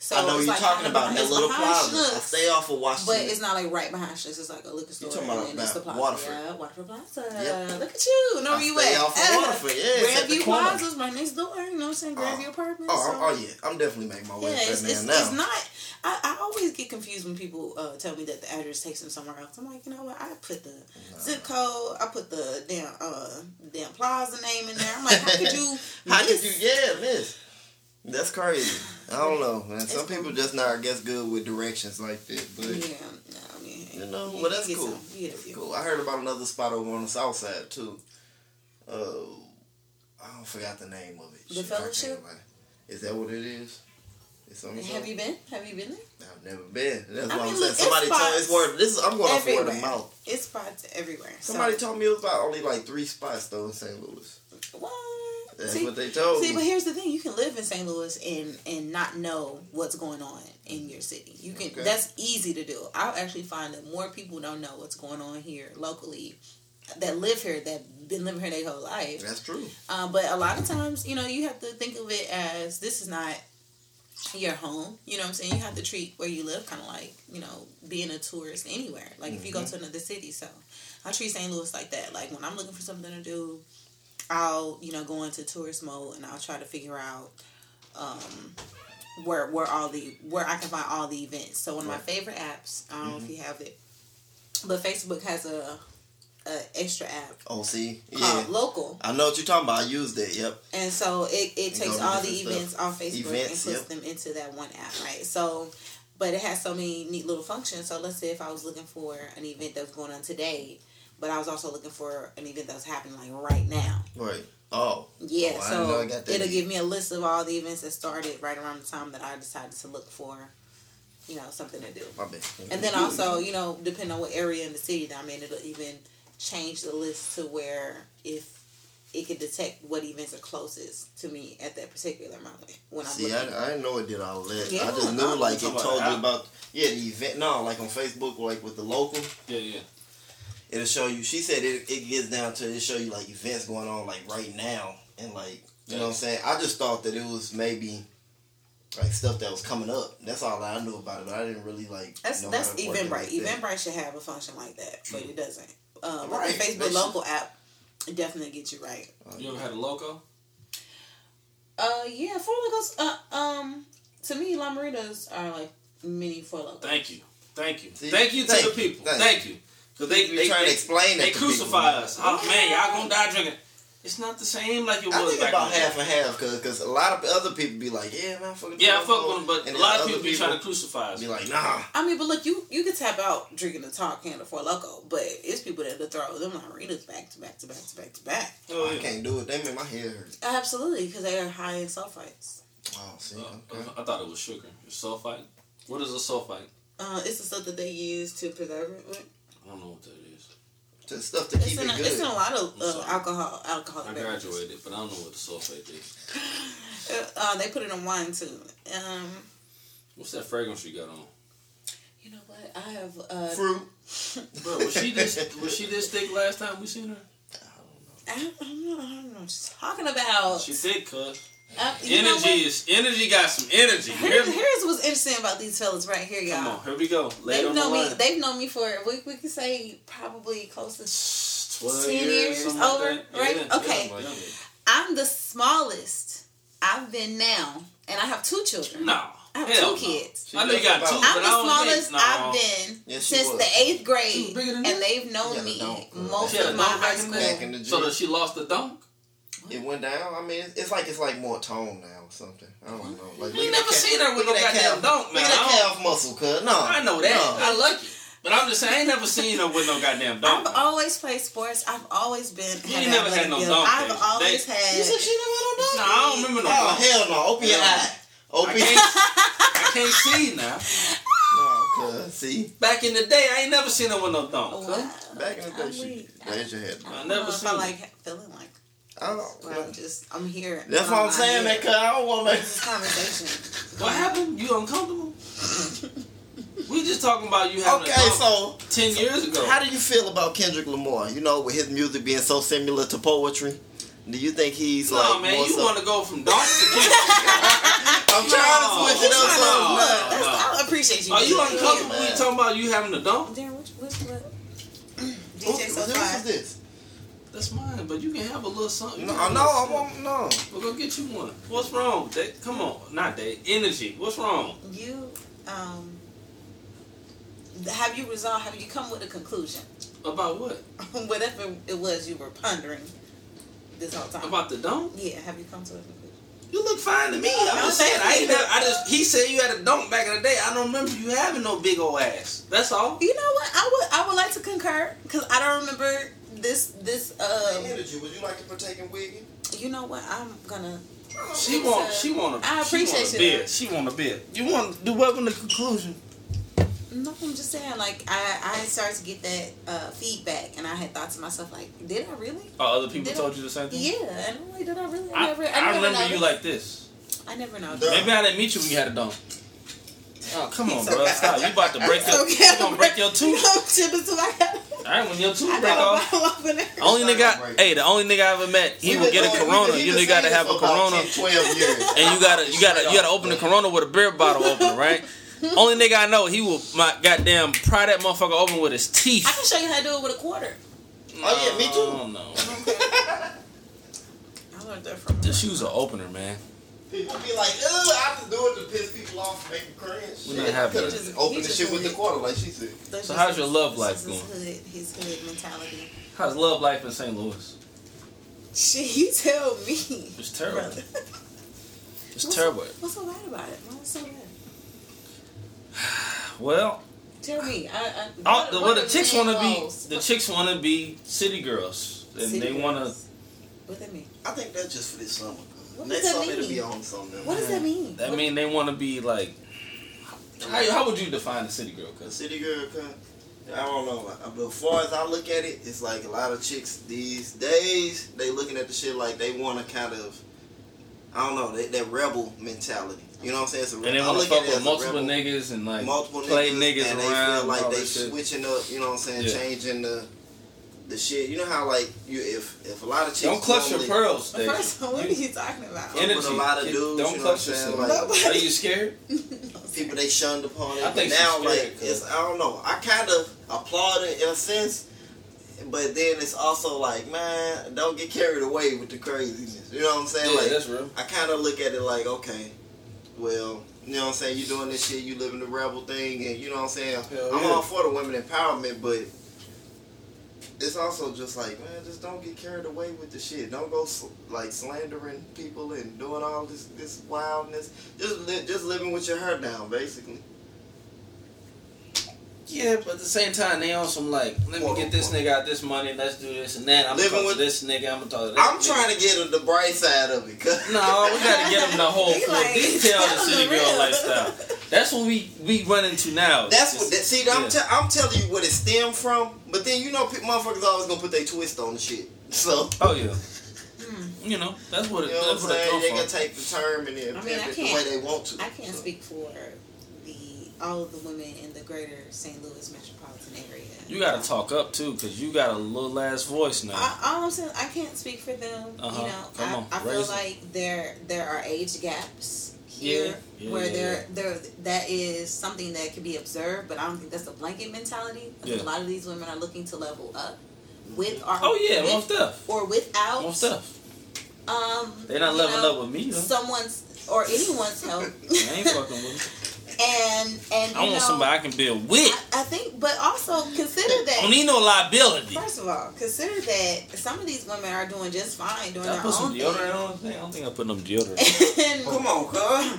Speaker 5: So
Speaker 4: I know you're
Speaker 5: like
Speaker 4: talking about that little plaza. I stay off of Washington.
Speaker 5: But it's not like right behind Schnucks. It's like a liquor store.
Speaker 4: talking about
Speaker 5: and it's the plaza.
Speaker 4: Waterford.
Speaker 5: Yeah, Waterford Plaza.
Speaker 4: Yep.
Speaker 5: Look at you. Know
Speaker 4: I
Speaker 5: where you
Speaker 4: stay
Speaker 5: at?
Speaker 4: off of Waterford. Yeah, it's at the
Speaker 5: Grandview. Plaza's right next door. You know what I'm saying? Grandview
Speaker 4: Oh.
Speaker 5: Apartments.
Speaker 4: Oh,
Speaker 5: so-
Speaker 4: oh yeah, I'm definitely making my way
Speaker 5: Yeah, it's,
Speaker 4: now.
Speaker 5: it's not. I, I always get confused when people uh, tell me that the address takes them somewhere else. I'm like, you know what? I put the zip code. I put the damn uh damn plaza name in there. I'm like, how could you?
Speaker 4: How
Speaker 5: miss-
Speaker 4: did you? Yeah, miss. That's crazy. I don't know, man. Some people just not, I guess, good with directions like that. But
Speaker 5: Yeah, no, I mean,
Speaker 4: You know, well, that's cool.
Speaker 5: some.
Speaker 4: Cool. I heard about another spot over on the south side too. Uh, I don't forgot the name of it.
Speaker 5: The
Speaker 4: Shit,
Speaker 5: Fellowship?
Speaker 4: Is that what it is?
Speaker 5: Have you been? Have you been there?
Speaker 4: I've never been. That's
Speaker 5: I
Speaker 4: what
Speaker 5: mean,
Speaker 4: I'm
Speaker 5: look,
Speaker 4: saying. Somebody told me it's word. This is, I'm going off word of mouth.
Speaker 5: It's spots everywhere.
Speaker 4: Somebody
Speaker 5: so,
Speaker 4: told me it was about only like three spots though in St. Louis.
Speaker 5: what?
Speaker 4: That's
Speaker 5: See,
Speaker 4: what they told
Speaker 5: see,
Speaker 4: me.
Speaker 5: but here's the thing: you can live in St. Louis and and not know what's going on in your city. You can.
Speaker 4: Okay.
Speaker 5: That's easy to do. I actually find that more people don't know what's going on here locally that live here that been living here their whole life.
Speaker 4: That's true.
Speaker 5: Um, but a lot of times, you know, you have to think of it as this is not your home. You know what I'm saying? You have to treat where you live kind of like, you know, being a tourist anywhere. Like if you go to another city. So I treat St. Louis like that. Like when I'm looking for something to do, I'll, you know, go into tourist mode and I'll try to figure out um, where where all the where I can find all the events. So one of my favorite apps, I don't know if you have it, but Facebook has a, a extra app
Speaker 4: Oh, see, yeah.
Speaker 5: Local.
Speaker 4: I know what you're talking about. I used it. Yep.
Speaker 5: And so it, it
Speaker 4: You
Speaker 5: takes all the events off Facebook
Speaker 4: Events,
Speaker 5: and puts
Speaker 4: yep.
Speaker 5: them into that one app, right? So, but it has so many neat little functions. So let's say if I was looking for an event that's going on today, but I was also looking for an event that was happening like right now.
Speaker 4: Right. Oh.
Speaker 5: Yeah,
Speaker 4: Oh, I didn't know
Speaker 5: so
Speaker 4: I got
Speaker 5: it'll
Speaker 4: deep.
Speaker 5: give me a list of all the events that started right around the time that I decided to look for, you know, something to do.
Speaker 4: My bad.
Speaker 5: And then also, you know, depending on what area in the city that I'm in, it'll even change the list to where if it could detect what events are closest to me at that particular moment when I'm
Speaker 4: See,
Speaker 5: looking.
Speaker 4: I, I didn't know it did all that.
Speaker 5: Yeah.
Speaker 4: I just knew like it told
Speaker 1: the
Speaker 4: you
Speaker 1: app?
Speaker 4: about yeah the event. No, like on Facebook, like with the local,
Speaker 1: Yeah, yeah.
Speaker 4: It'll show you. She said it, it gets down to it show you like events going on like right now and like you know what I'm saying. I just thought that it was maybe like stuff that was coming up. That's all I knew about it, but I didn't really like.
Speaker 5: That's
Speaker 4: know
Speaker 5: that's
Speaker 4: how to work it
Speaker 5: Eventbrite.
Speaker 4: that.
Speaker 5: Should have a function like that, but it doesn't. Um,
Speaker 4: Right.
Speaker 5: The Facebook
Speaker 4: should-
Speaker 5: local app it definitely gets you right.
Speaker 1: You ever had a loco?
Speaker 5: Uh, yeah, Four Locos. Uh, um, to me, Lime-A-Ritas are like mini Four Locos.
Speaker 1: Thank you. Thank you.
Speaker 4: See,
Speaker 1: thank you to
Speaker 4: thank
Speaker 1: the
Speaker 4: you,
Speaker 1: people.
Speaker 4: thank
Speaker 1: Thank, you. Because they,
Speaker 4: We
Speaker 1: they,
Speaker 4: trying to explain
Speaker 1: they
Speaker 4: that to
Speaker 1: crucify
Speaker 4: man.
Speaker 1: us. Oh, man, y'all gonna die drinking. It's not the same like it was.
Speaker 4: I think
Speaker 1: back
Speaker 4: about
Speaker 1: in
Speaker 4: half and half because cause a lot of other people be like, yeah, man, fuck
Speaker 1: Yeah, I fuck with them, but
Speaker 4: And
Speaker 1: a lot of
Speaker 4: other
Speaker 1: people be trying to crucify us.
Speaker 4: be like, nah.
Speaker 5: I mean, but look, you you can tap out drinking the talk can of Four Loco, but it's people that will throw them Lime-A-Ritas back to back to back to back to back.
Speaker 1: Oh,
Speaker 4: I can't do it. They make my head hurt.
Speaker 5: Absolutely, because they are high in sulfites.
Speaker 4: Oh, see,
Speaker 1: Uh,
Speaker 4: okay.
Speaker 1: I thought it was sugar. It's sulfite. What is a sulfite?
Speaker 5: Uh, it's the stuff that they use to preserve it with.
Speaker 1: I don't know what that is.
Speaker 4: Just stuff to
Speaker 5: It's
Speaker 4: keep
Speaker 5: in,
Speaker 4: it
Speaker 5: a,
Speaker 4: good.
Speaker 5: it's in a lot of uh, alcohol alcohol.
Speaker 1: I graduated, but I don't know what the sulfate is.
Speaker 5: Uh, they put it in wine too. Um,
Speaker 1: What's that fragrance you got on?
Speaker 5: you know what? I have uh,
Speaker 4: Fruit.
Speaker 1: Bro, was she this was she this thick last time we seen her?
Speaker 5: I don't, I don't know. I don't know what she's talking about.
Speaker 1: She thick, cuz.
Speaker 5: Uh,
Speaker 1: Energy
Speaker 5: what?
Speaker 1: is energy got some energy. You
Speaker 5: Here, here's what's interesting about these fellas right here, y'all.
Speaker 1: Come on, here we go. Lay
Speaker 5: They've
Speaker 1: on the
Speaker 5: known me.
Speaker 1: line.
Speaker 5: They've known me for we we could say probably close to
Speaker 1: 12
Speaker 5: 10 years
Speaker 1: something
Speaker 5: over,
Speaker 1: like
Speaker 5: right?
Speaker 1: Yeah,
Speaker 5: Okay.
Speaker 1: yeah, yeah.
Speaker 5: I'm the smallest I've been now, and I have two children.
Speaker 1: No.
Speaker 5: I have
Speaker 1: hell
Speaker 5: two
Speaker 1: no.
Speaker 5: kids.
Speaker 1: I know you got two,
Speaker 5: I'm the smallest
Speaker 1: no.
Speaker 5: I've been
Speaker 4: Yes, she
Speaker 5: since
Speaker 4: was.
Speaker 5: the eighth grade,
Speaker 1: was bigger than
Speaker 5: and they've known me most of my high
Speaker 1: back in the
Speaker 5: school.
Speaker 1: day?
Speaker 4: Back in the
Speaker 1: So
Speaker 4: gym.
Speaker 1: that she lost the dunk?
Speaker 4: It went down. I mean, it's, it's like it's like more tone now or something. I don't know. Like
Speaker 1: You
Speaker 4: look at
Speaker 1: never
Speaker 4: that
Speaker 1: seen her with no
Speaker 4: at that
Speaker 1: goddamn
Speaker 4: calf-
Speaker 1: dunk, man.
Speaker 4: Look at
Speaker 1: I
Speaker 4: that calf muscle, cuz. No.
Speaker 1: I know that.
Speaker 4: No.
Speaker 1: I like it. But I'm just saying, I ain't never seen her with no goddamn dunk.
Speaker 5: I've always played sports. I've always been.
Speaker 1: You ain't never had no
Speaker 5: build.
Speaker 1: dunk
Speaker 5: I've
Speaker 1: days.
Speaker 5: always
Speaker 1: They-
Speaker 5: had.
Speaker 4: You said she never had no dunk?
Speaker 1: Nah, I don't remember no
Speaker 4: Oh,
Speaker 1: dunk.
Speaker 4: hell no. Open your eye. Open
Speaker 1: I
Speaker 4: your
Speaker 1: can't, I can't see now.
Speaker 4: No, cuz. See?
Speaker 1: Back in the day, I ain't never seen her with no dunk. Cuz.
Speaker 5: wow.
Speaker 4: Back in the day,
Speaker 5: I'm
Speaker 4: she
Speaker 5: weak.
Speaker 4: raised your head.
Speaker 1: I
Speaker 5: I
Speaker 1: never
Speaker 5: never
Speaker 1: seen
Speaker 5: felt
Speaker 1: it.
Speaker 5: like feeling like.
Speaker 4: Oh,
Speaker 5: Well, I'm just. I'm here.
Speaker 4: That's um, what I'm saying, man, cuz I don't want to make
Speaker 5: This conversation.
Speaker 1: What happened? You uncomfortable? we just talking about you having
Speaker 4: Okay,
Speaker 1: a dunk
Speaker 4: so
Speaker 1: ten years ago.
Speaker 4: how do you feel about Kendrick Lamar? You know, with his music being so similar to poetry, do you think he's
Speaker 1: no,
Speaker 4: like
Speaker 1: man,
Speaker 4: more
Speaker 1: you
Speaker 4: so-
Speaker 1: want to go from dunk to kick.
Speaker 4: I'm trying
Speaker 1: No,
Speaker 4: to switch it up.
Speaker 1: no,
Speaker 4: so
Speaker 1: no.
Speaker 5: Look, that's, I appreciate you.
Speaker 1: Are you uncomfortable
Speaker 5: here.
Speaker 1: when you talking about you having a dunk?
Speaker 5: Darren, which, which, what? DJ so
Speaker 4: who
Speaker 5: far.
Speaker 4: this?
Speaker 1: That's mine, but you can have a little something.
Speaker 4: No,
Speaker 1: You
Speaker 4: no, I
Speaker 1: have a little
Speaker 4: won't. No.
Speaker 1: something. We'll go get you one. What's wrong that? Come on, not that. InnerGy. What's wrong?
Speaker 5: You, um, have you resolved? Have you come with a conclusion?
Speaker 1: About what?
Speaker 5: Whatever it was you were pondering this whole time.
Speaker 1: About the dunk?
Speaker 5: yeah, have you come to a conclusion?
Speaker 1: You look fine to me. I'm
Speaker 5: No,
Speaker 1: just saying. I ain't
Speaker 5: you.
Speaker 1: never, I just he said you had a dunk back in the day. I don't remember you having no big old ass. That's all.
Speaker 5: You know what? I would I would like to concur because I don't remember this this um.
Speaker 4: InnerGy. Would you like to partake in wigging?
Speaker 5: You know what? I'm gonna.
Speaker 1: She want she want a
Speaker 5: I
Speaker 1: she
Speaker 5: appreciate
Speaker 1: want a
Speaker 5: you,
Speaker 1: bid.
Speaker 5: though.
Speaker 1: She want a bid. You want to do what in the conclusion?
Speaker 5: No, I'm just saying. Like I I started to get that uh, feedback, and I had thought to myself, like, did I really?
Speaker 1: Oh, other people
Speaker 5: Did
Speaker 1: told
Speaker 5: I-
Speaker 1: you the same thing.
Speaker 5: Yeah, and I'm like, did I really? I,
Speaker 1: I,
Speaker 5: never. I,
Speaker 1: I
Speaker 5: never
Speaker 1: remember you like this.
Speaker 5: I never know.
Speaker 4: Duh.
Speaker 1: Maybe I didn't meet you when you had a dunk. Oh come on,
Speaker 5: It's
Speaker 1: bro. Stop. You about to break your
Speaker 5: Okay.
Speaker 1: you gonna break your tooth.
Speaker 5: I'm chipping too. I got.
Speaker 1: All right, when your tooth
Speaker 5: I
Speaker 1: break
Speaker 5: got a
Speaker 1: off.
Speaker 5: bottle opener.
Speaker 1: Only nigga, hey, the only nigga I ever met, he
Speaker 4: We've
Speaker 1: would get a Corona.
Speaker 4: we've
Speaker 1: You
Speaker 4: been
Speaker 1: gotta have a
Speaker 4: this for about
Speaker 1: Corona,
Speaker 4: 10, 12 years.
Speaker 1: and you gotta, you gotta, you gotta open the Corona with a beer bottle opener, right? Only nigga I know, he will my goddamn pry that motherfucker open with his teeth.
Speaker 5: I can show you how to do it with a quarter.
Speaker 4: Oh, yeah, me too.
Speaker 1: No, no.
Speaker 5: I learned that from.
Speaker 1: The shoes an opener, man.
Speaker 4: People be like, ugh, I just do it to piss people off, make them cringe.
Speaker 1: We're not having
Speaker 4: could've
Speaker 1: it.
Speaker 4: just opened
Speaker 5: He
Speaker 4: the
Speaker 5: just
Speaker 4: shit with the quarter, like she said.
Speaker 5: That's
Speaker 1: So how's your love
Speaker 5: that's
Speaker 1: life
Speaker 5: his Hood, his hood mentality.
Speaker 1: How's love life in St. Louis?
Speaker 5: Shit, you tell me.
Speaker 1: It's terrible. It's
Speaker 5: What's
Speaker 1: terrible.
Speaker 5: What's so bad about it? What's so bad?
Speaker 1: Well,
Speaker 5: Tell me. I, I, oh,
Speaker 1: all,
Speaker 5: what-
Speaker 1: the,
Speaker 5: what
Speaker 1: well, the chicks want to be the chicks want to be city girls, and
Speaker 5: City
Speaker 1: they want to.
Speaker 5: girls. What that mean?
Speaker 4: I think that's just for this summer.
Speaker 5: What
Speaker 4: Next
Speaker 5: does that
Speaker 4: summer it'll
Speaker 5: mean?
Speaker 4: be on something.
Speaker 5: What does that mean?
Speaker 1: That
Speaker 5: What-
Speaker 1: mean they want to be like. How, how would you define a city girl?
Speaker 4: A
Speaker 1: Cause
Speaker 4: city girl, cuz I don't know. But as far as I look at it, it's like a lot of chicks these days they looking at the shit like they want to kind of, I don't know, that, that rebel mentality. You know what I'm saying? It's a,
Speaker 1: And they
Speaker 4: I
Speaker 1: want to fuck with multiple
Speaker 4: rebel.
Speaker 1: niggas and like
Speaker 4: multiple
Speaker 1: play
Speaker 4: niggas,
Speaker 1: niggas
Speaker 4: and
Speaker 1: around.
Speaker 4: they feel like they
Speaker 1: that shit.
Speaker 4: switching up. You know what I'm saying?
Speaker 1: Yeah.
Speaker 4: Changing the the shit. You know how like you if if a lot of chicks
Speaker 1: Don't clutch your pearls,
Speaker 5: First, what are
Speaker 1: You-
Speaker 5: you talking about?
Speaker 4: Fuck with a lot of dudes,
Speaker 1: Don't
Speaker 4: you know
Speaker 1: clutch
Speaker 4: what I'm saying?
Speaker 1: yourself.
Speaker 4: Like-
Speaker 1: Are you scared?
Speaker 4: people they shunned upon it.
Speaker 1: I think
Speaker 4: but now
Speaker 1: she's
Speaker 4: like
Speaker 1: scared, cuz.
Speaker 4: it's I don't know. I kind of applaud it in a sense, but then it's also like man, don't get carried away with the craziness. You know what I'm saying?
Speaker 1: Yeah,
Speaker 4: like
Speaker 1: that's real.
Speaker 4: I kind of look at it like okay, well. You know what I'm saying? you're doing this shit, you living the rebel thing, and you know what I'm saying?
Speaker 1: Hell
Speaker 4: I'm
Speaker 1: yeah.
Speaker 4: all for the women empowerment, but it's also just like, man, just don't get carried away with the shit. Don't go sl- like slandering people and doing all this this wildness. Just li- just living with your hair down, basically.
Speaker 1: Yeah, but at the same time, they on some like, let me get this nigga out this money, let's do this and that. I'm gonna
Speaker 4: Living
Speaker 1: talk
Speaker 4: with-
Speaker 1: to this nigga, I'm gonna talk to that
Speaker 4: I'm
Speaker 1: nigga.
Speaker 4: trying to get on the bright side of it. 'cause-
Speaker 1: No, we gotta get them the whole full
Speaker 5: like,
Speaker 1: detail of the city
Speaker 5: the
Speaker 1: girl lifestyle. That's what we we run into now.
Speaker 4: That's
Speaker 1: Just-
Speaker 4: what. That, see, I'm,
Speaker 1: yeah.
Speaker 4: te- I'm telling you what it stemmed from. But then you know, motherfuckers always gonna put their twist on the shit. So
Speaker 1: Oh yeah.
Speaker 5: Hmm.
Speaker 1: You know, that's what it,
Speaker 4: you know
Speaker 1: that's
Speaker 4: what
Speaker 1: what it
Speaker 4: They
Speaker 1: from.
Speaker 4: gonna take the term and then
Speaker 5: I mean,
Speaker 4: pimp it the way they want to.
Speaker 5: I can't
Speaker 4: So,
Speaker 5: speak for the all of the women in the greater St. Louis metropolitan area.
Speaker 1: You gotta talk up too, cause you got a little ass voice now.
Speaker 5: I, all I'm saying, I can't speak for them.
Speaker 1: Uh-huh.
Speaker 5: You know,
Speaker 1: Come
Speaker 5: I,
Speaker 1: on,
Speaker 5: I feel
Speaker 1: it.
Speaker 5: like there there are age gaps here
Speaker 1: Yeah, yeah,
Speaker 5: where
Speaker 1: yeah,
Speaker 5: there there that is something that can be observed, but I don't think that's a blanket mentality. I think a lot of these women are looking to level up with our
Speaker 1: oh yeah,
Speaker 5: with,
Speaker 1: stuff,
Speaker 5: or without
Speaker 1: most stuff.
Speaker 5: um
Speaker 1: they're not leveling
Speaker 5: know,
Speaker 1: up with me though.
Speaker 5: someone's or anyone's help.
Speaker 1: I ain't fucking with them.
Speaker 5: and and
Speaker 1: I want
Speaker 5: know,
Speaker 1: somebody I can build with.
Speaker 5: I, I think, but also consider that.
Speaker 1: I don't need no liability.
Speaker 5: First of all, consider that some of these women are doing just fine doing
Speaker 1: I
Speaker 5: their
Speaker 1: put some
Speaker 5: own
Speaker 1: deodorant
Speaker 5: thing.
Speaker 1: on. I don't think I put no deodorant.
Speaker 5: and,
Speaker 4: Come on, cuz.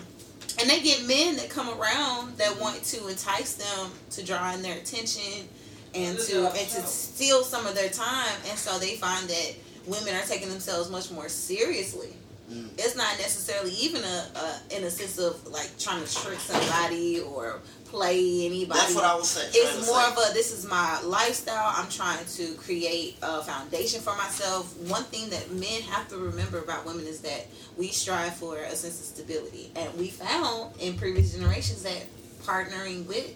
Speaker 5: and they get men that come around that want to entice them to draw in their attention and to and to steal some of their time, and so they find that women are taking themselves much more seriously.
Speaker 4: Mm.
Speaker 5: It's not necessarily even a, a in a sense of like trying to trick somebody or play anybody.
Speaker 4: That's what I was saying.
Speaker 5: it's more
Speaker 4: say.
Speaker 5: of a this is my lifestyle i'm trying to create a foundation for myself one thing that men have to remember about women is that we strive for a sense of stability and we found in previous generations that partnering with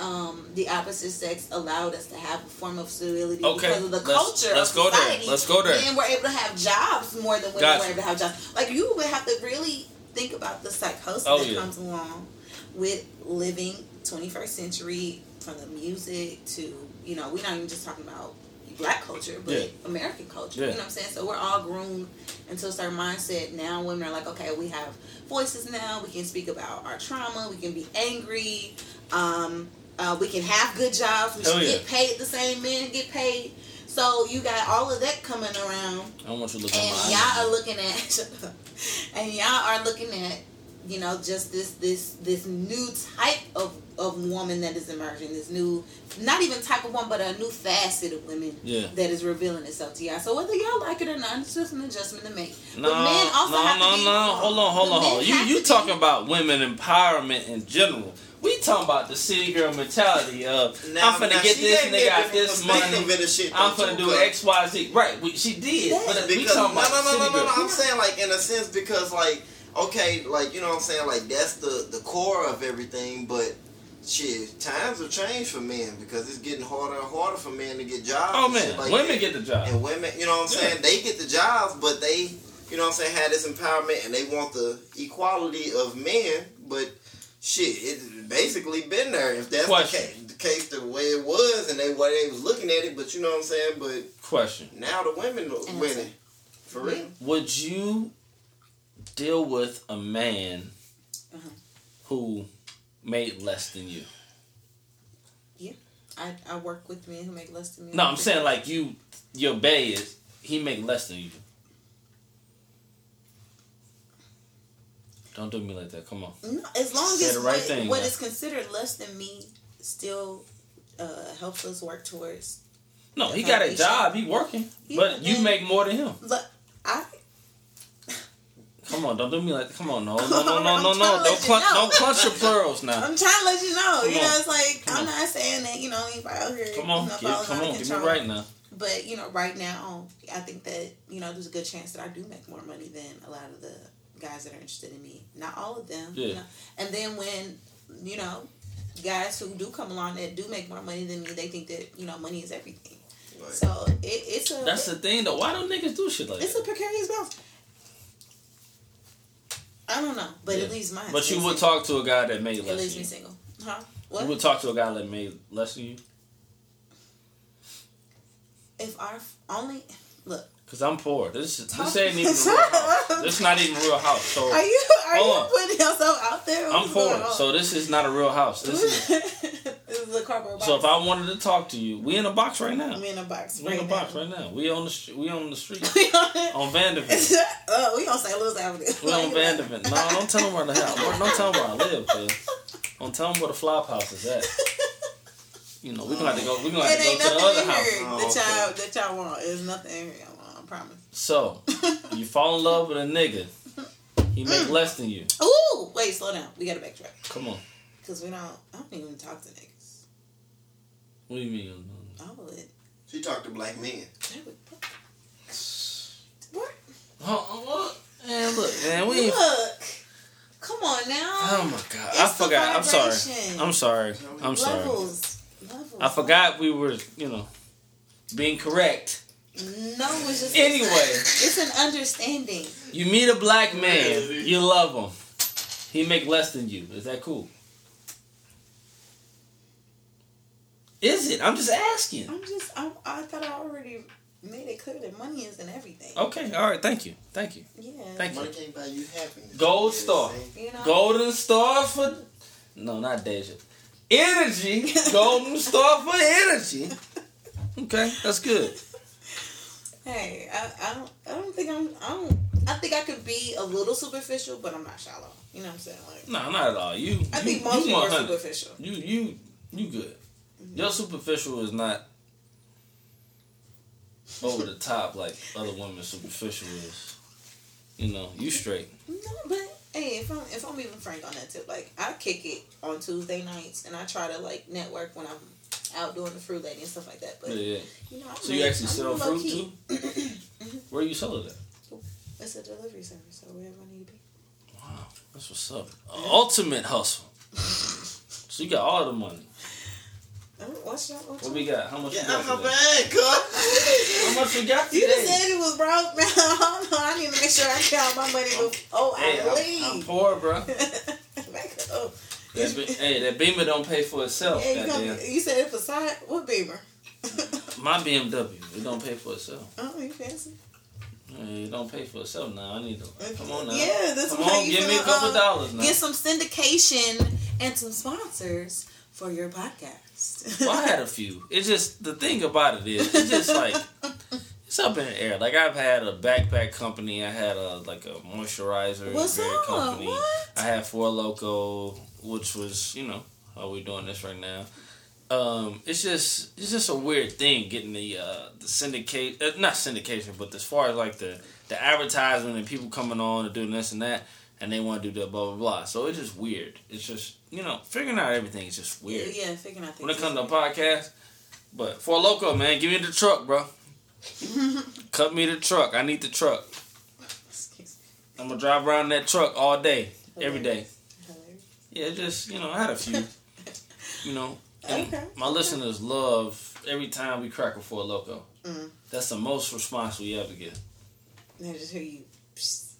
Speaker 5: um, the opposite sex allowed us to have a form of stability
Speaker 1: Okay,
Speaker 5: because of the
Speaker 1: let's-
Speaker 5: culture
Speaker 1: let's
Speaker 5: of
Speaker 1: go there.
Speaker 5: society.
Speaker 1: Let's go there.
Speaker 5: Men were able to have jobs more than women
Speaker 1: Gotcha.
Speaker 5: were able to have jobs. Like you would have to really think about the psychosis
Speaker 1: Oh,
Speaker 5: that
Speaker 1: yeah.
Speaker 5: comes along with living 21st century from the music to you know we're not even just talking about black culture but
Speaker 1: Yeah.
Speaker 5: american culture
Speaker 1: Yeah.
Speaker 5: you know what i'm saying so we're all groomed into a certain mindset now women are like okay we have voices now we can speak about our trauma we can be angry um, uh, we can have good jobs we
Speaker 1: Hell
Speaker 5: should
Speaker 1: yeah.
Speaker 5: get paid the same men get paid so you got all of that coming around
Speaker 1: I want you to look at
Speaker 5: and
Speaker 1: my
Speaker 5: y'all are looking at and y'all are looking at you know just this this this new type of of woman that is emerging this new not even type of woman but a new facet of women
Speaker 1: Yeah.
Speaker 5: that is revealing itself to y'all so whether y'all like it or not it's just an adjustment to make
Speaker 1: No,
Speaker 5: but men also
Speaker 1: no,
Speaker 5: have
Speaker 1: no,
Speaker 5: to be,
Speaker 1: no. Hold on, hold on, hold on. You you
Speaker 5: to be-
Speaker 1: talking about women empowerment in general. We talking about the city girl mentality of
Speaker 4: Now-
Speaker 1: I'm finna
Speaker 4: now
Speaker 1: get this nigga out this money.
Speaker 4: shit,
Speaker 1: I'm finna
Speaker 4: too,
Speaker 1: do X Y Z. Right, we, she did.
Speaker 5: Yeah.
Speaker 1: But we
Speaker 4: Because
Speaker 1: talking
Speaker 4: no,
Speaker 1: about
Speaker 4: no, no, no, no, no. I'm saying like in a sense because like okay, like you know what I'm saying like that's the the core of everything, but shit, times have changed for men because it's getting harder and harder for men to get jobs.
Speaker 1: Oh man,
Speaker 4: like
Speaker 1: women
Speaker 4: that.
Speaker 1: get the job.
Speaker 4: and women, you know what I'm
Speaker 1: Yeah.
Speaker 4: saying? They get the jobs, but they, you know what I'm saying, had this empowerment and they want the equality of men, but shit, it's basically been there. If that's the case, the case the way it was and they way they was looking at it, but you know what I'm saying? But
Speaker 1: Question:
Speaker 4: now the women are winning. For real.
Speaker 1: Would you deal with a man
Speaker 5: Uh-huh.
Speaker 1: who made less than you?
Speaker 5: Yeah, I, I work with men who make less than me
Speaker 1: No, I'm saying like you, your bay is he make less than you. Don't do me like that. Come on.
Speaker 5: No, as long
Speaker 1: Say
Speaker 5: as
Speaker 1: the right
Speaker 5: what,
Speaker 1: thing,
Speaker 5: what is considered less than me still uh, helps us work towards.
Speaker 1: No, he got a job. He working,
Speaker 5: Yeah,
Speaker 1: but you make more than him.
Speaker 5: Look, I
Speaker 1: Come on, don't do me like. Come on, no, no, no, no, no, no. Don't
Speaker 5: you know.
Speaker 1: don't clutch your plurals now.
Speaker 5: I'm trying to let you know.
Speaker 1: Come
Speaker 5: you know, it's like
Speaker 1: Come
Speaker 5: I'm
Speaker 1: on.
Speaker 5: not saying that you know anybody out here.
Speaker 1: Come on,
Speaker 5: you know,
Speaker 1: get, come on, give me right now.
Speaker 5: But you know, right now, I think that you know there's a good chance that I do make more money than a lot of the guys that are interested in me. Not all of them. you know. And then when you know guys who do come along that do make more money than me, they think that you know money is everything.
Speaker 4: Right.
Speaker 5: So it, it's a
Speaker 1: That's the thing though. Why don't niggas do shit like that?
Speaker 5: it's a precarious balance. I don't know, but
Speaker 1: Yeah.
Speaker 5: it leaves mine.
Speaker 1: But you would talk to a guy that made less.
Speaker 5: It
Speaker 1: less
Speaker 5: leaves me
Speaker 1: you.
Speaker 5: single, huh? What?
Speaker 1: You would talk to a guy that made less than you.
Speaker 5: if our only look,
Speaker 1: Cause I'm poor. This is
Speaker 5: Talk-
Speaker 1: this ain't even real house. This not even real house. So
Speaker 5: are you are you
Speaker 1: on.
Speaker 5: putting yourself out there?
Speaker 1: I'm poor. So this is not a real house. This is
Speaker 5: this is a cardboard box.
Speaker 1: so if I wanted to talk to you, we in a box right now.
Speaker 5: I'm in a box.
Speaker 1: We in
Speaker 5: right
Speaker 1: a box
Speaker 5: now.
Speaker 1: right now. We on the street. We on the street
Speaker 5: We on
Speaker 1: on Vanderbilt.
Speaker 5: oh, we on St. Louis Avenue.
Speaker 1: We on Vanderbilt. No, don't tell them where the hell. Don't tell them where I live. Cause don't tell them where the flop house is at. You know, we gonna have to go. We gonna have to go to the other house.
Speaker 5: here
Speaker 4: Oh,
Speaker 5: that y'all
Speaker 4: okay.
Speaker 5: that y'all want. There's nothing in here. I want. I promise.
Speaker 1: So you fall in love with a nigga. He
Speaker 5: Mm.
Speaker 1: make less than you.
Speaker 5: Ooh, wait, slow down. We gotta backtrack
Speaker 1: Come on.
Speaker 5: because we don't. I don't even talk to niggas.
Speaker 1: What do you mean?
Speaker 5: Oh, it.
Speaker 4: She talked to black men.
Speaker 5: What?
Speaker 1: Oh, what? Man, look, man, we.
Speaker 5: Look. Come on now.
Speaker 1: oh my god,
Speaker 5: It's
Speaker 1: I forgot. I'm sorry. I'm sorry. I'm sorry.
Speaker 5: Levels. Levels.
Speaker 1: I forgot we were, you know, being correct.
Speaker 5: No, it's just
Speaker 1: Anyway.
Speaker 5: It's an understanding.
Speaker 1: You meet a black man, you love him. He make less than you. Is that cool? Is it? I'm just asking.
Speaker 5: I'm just. I, I thought I already made it clear that money isn't everything.
Speaker 1: Okay, all right. Thank you. Thank you.
Speaker 5: Yeah.
Speaker 1: Thank you.
Speaker 4: Money can't buy you happiness.
Speaker 1: Gold star.
Speaker 5: You know.
Speaker 1: Golden star for no, not Deja. InnerGy. Golden star for InnerGy. Okay, that's good.
Speaker 5: Hey, I, I don't. I don't think I'm. I don't. I think I could be a little superficial, but I'm not shallow. You know what I'm saying? Like.
Speaker 1: No, not at all. You.
Speaker 5: I
Speaker 1: you,
Speaker 5: think most people are
Speaker 1: 100.
Speaker 5: superficial.
Speaker 1: You you you good. Mm-hmm. Your superficial is not over the top like other women's superficial is. You know, you straight.
Speaker 5: No, but hey, if I'm if I'm even frank on that tip, like I kick it on Tuesday nights, and I try to like network when I'm out doing the fruit lady and stuff like that. But
Speaker 1: Yeah, yeah.
Speaker 5: you know, I'm
Speaker 1: So you
Speaker 5: really-
Speaker 1: actually
Speaker 5: I'm
Speaker 1: sell fruit
Speaker 5: key.
Speaker 1: too? Mm-hmm. Where you sell it at?
Speaker 5: It's a delivery service, so wherever I need to be.
Speaker 1: Wow, that's what's up. Ultimate hustle. So you got all the money.
Speaker 5: Oh, What's y'all? What's
Speaker 1: What we got? How much
Speaker 4: Get
Speaker 1: we
Speaker 4: out
Speaker 1: got
Speaker 4: my
Speaker 1: today?
Speaker 4: bag, cuz.
Speaker 1: How much we got Today?
Speaker 5: You just said it was broke, man. I don't. I need to make sure I count my money before
Speaker 1: Hey,
Speaker 5: I
Speaker 1: I'm, I'm poor, bro.
Speaker 5: Back up.
Speaker 1: That be- hey, that Beamer don't pay for itself.
Speaker 5: Yeah, you, you said it for side. What beamer?
Speaker 1: My BMW, it don't pay for itself.
Speaker 5: oh, you fancy?
Speaker 1: Hey, it don't pay for itself now. I need to come on now.
Speaker 5: Yeah, that's
Speaker 1: come on, give me a couple
Speaker 5: um,
Speaker 1: dollars now.
Speaker 5: Get some syndication and some sponsors for your podcast.
Speaker 1: Well, I had a few. It's just the thing about it is, it's just like it's up in the air. Like I've had a backpack company. I had a like a moisturizer
Speaker 5: What's up?
Speaker 1: company.
Speaker 5: What?
Speaker 1: I had Four Loco, which was you know how we doing this right now. Um, it's just it's just a weird thing getting the uh, the syndicate uh, not syndication, but as far as like the the advertisement and people coming on and doing this and that, and they want to do that blah blah blah. So it's just weird. It's just you know figuring out everything is just weird
Speaker 5: Yeah, figuring out
Speaker 1: when it comes to a podcast. But for a loco, man, give me the truck, bro. Cut me the truck. I need the truck. I'm gonna drive around that truck all day, every day. Yeah, just you know, I had a few. You know,
Speaker 5: Okay.
Speaker 1: my listeners love every time we crack a four loco.
Speaker 5: Mm.
Speaker 1: That's the most response we ever get.
Speaker 5: They just hear you.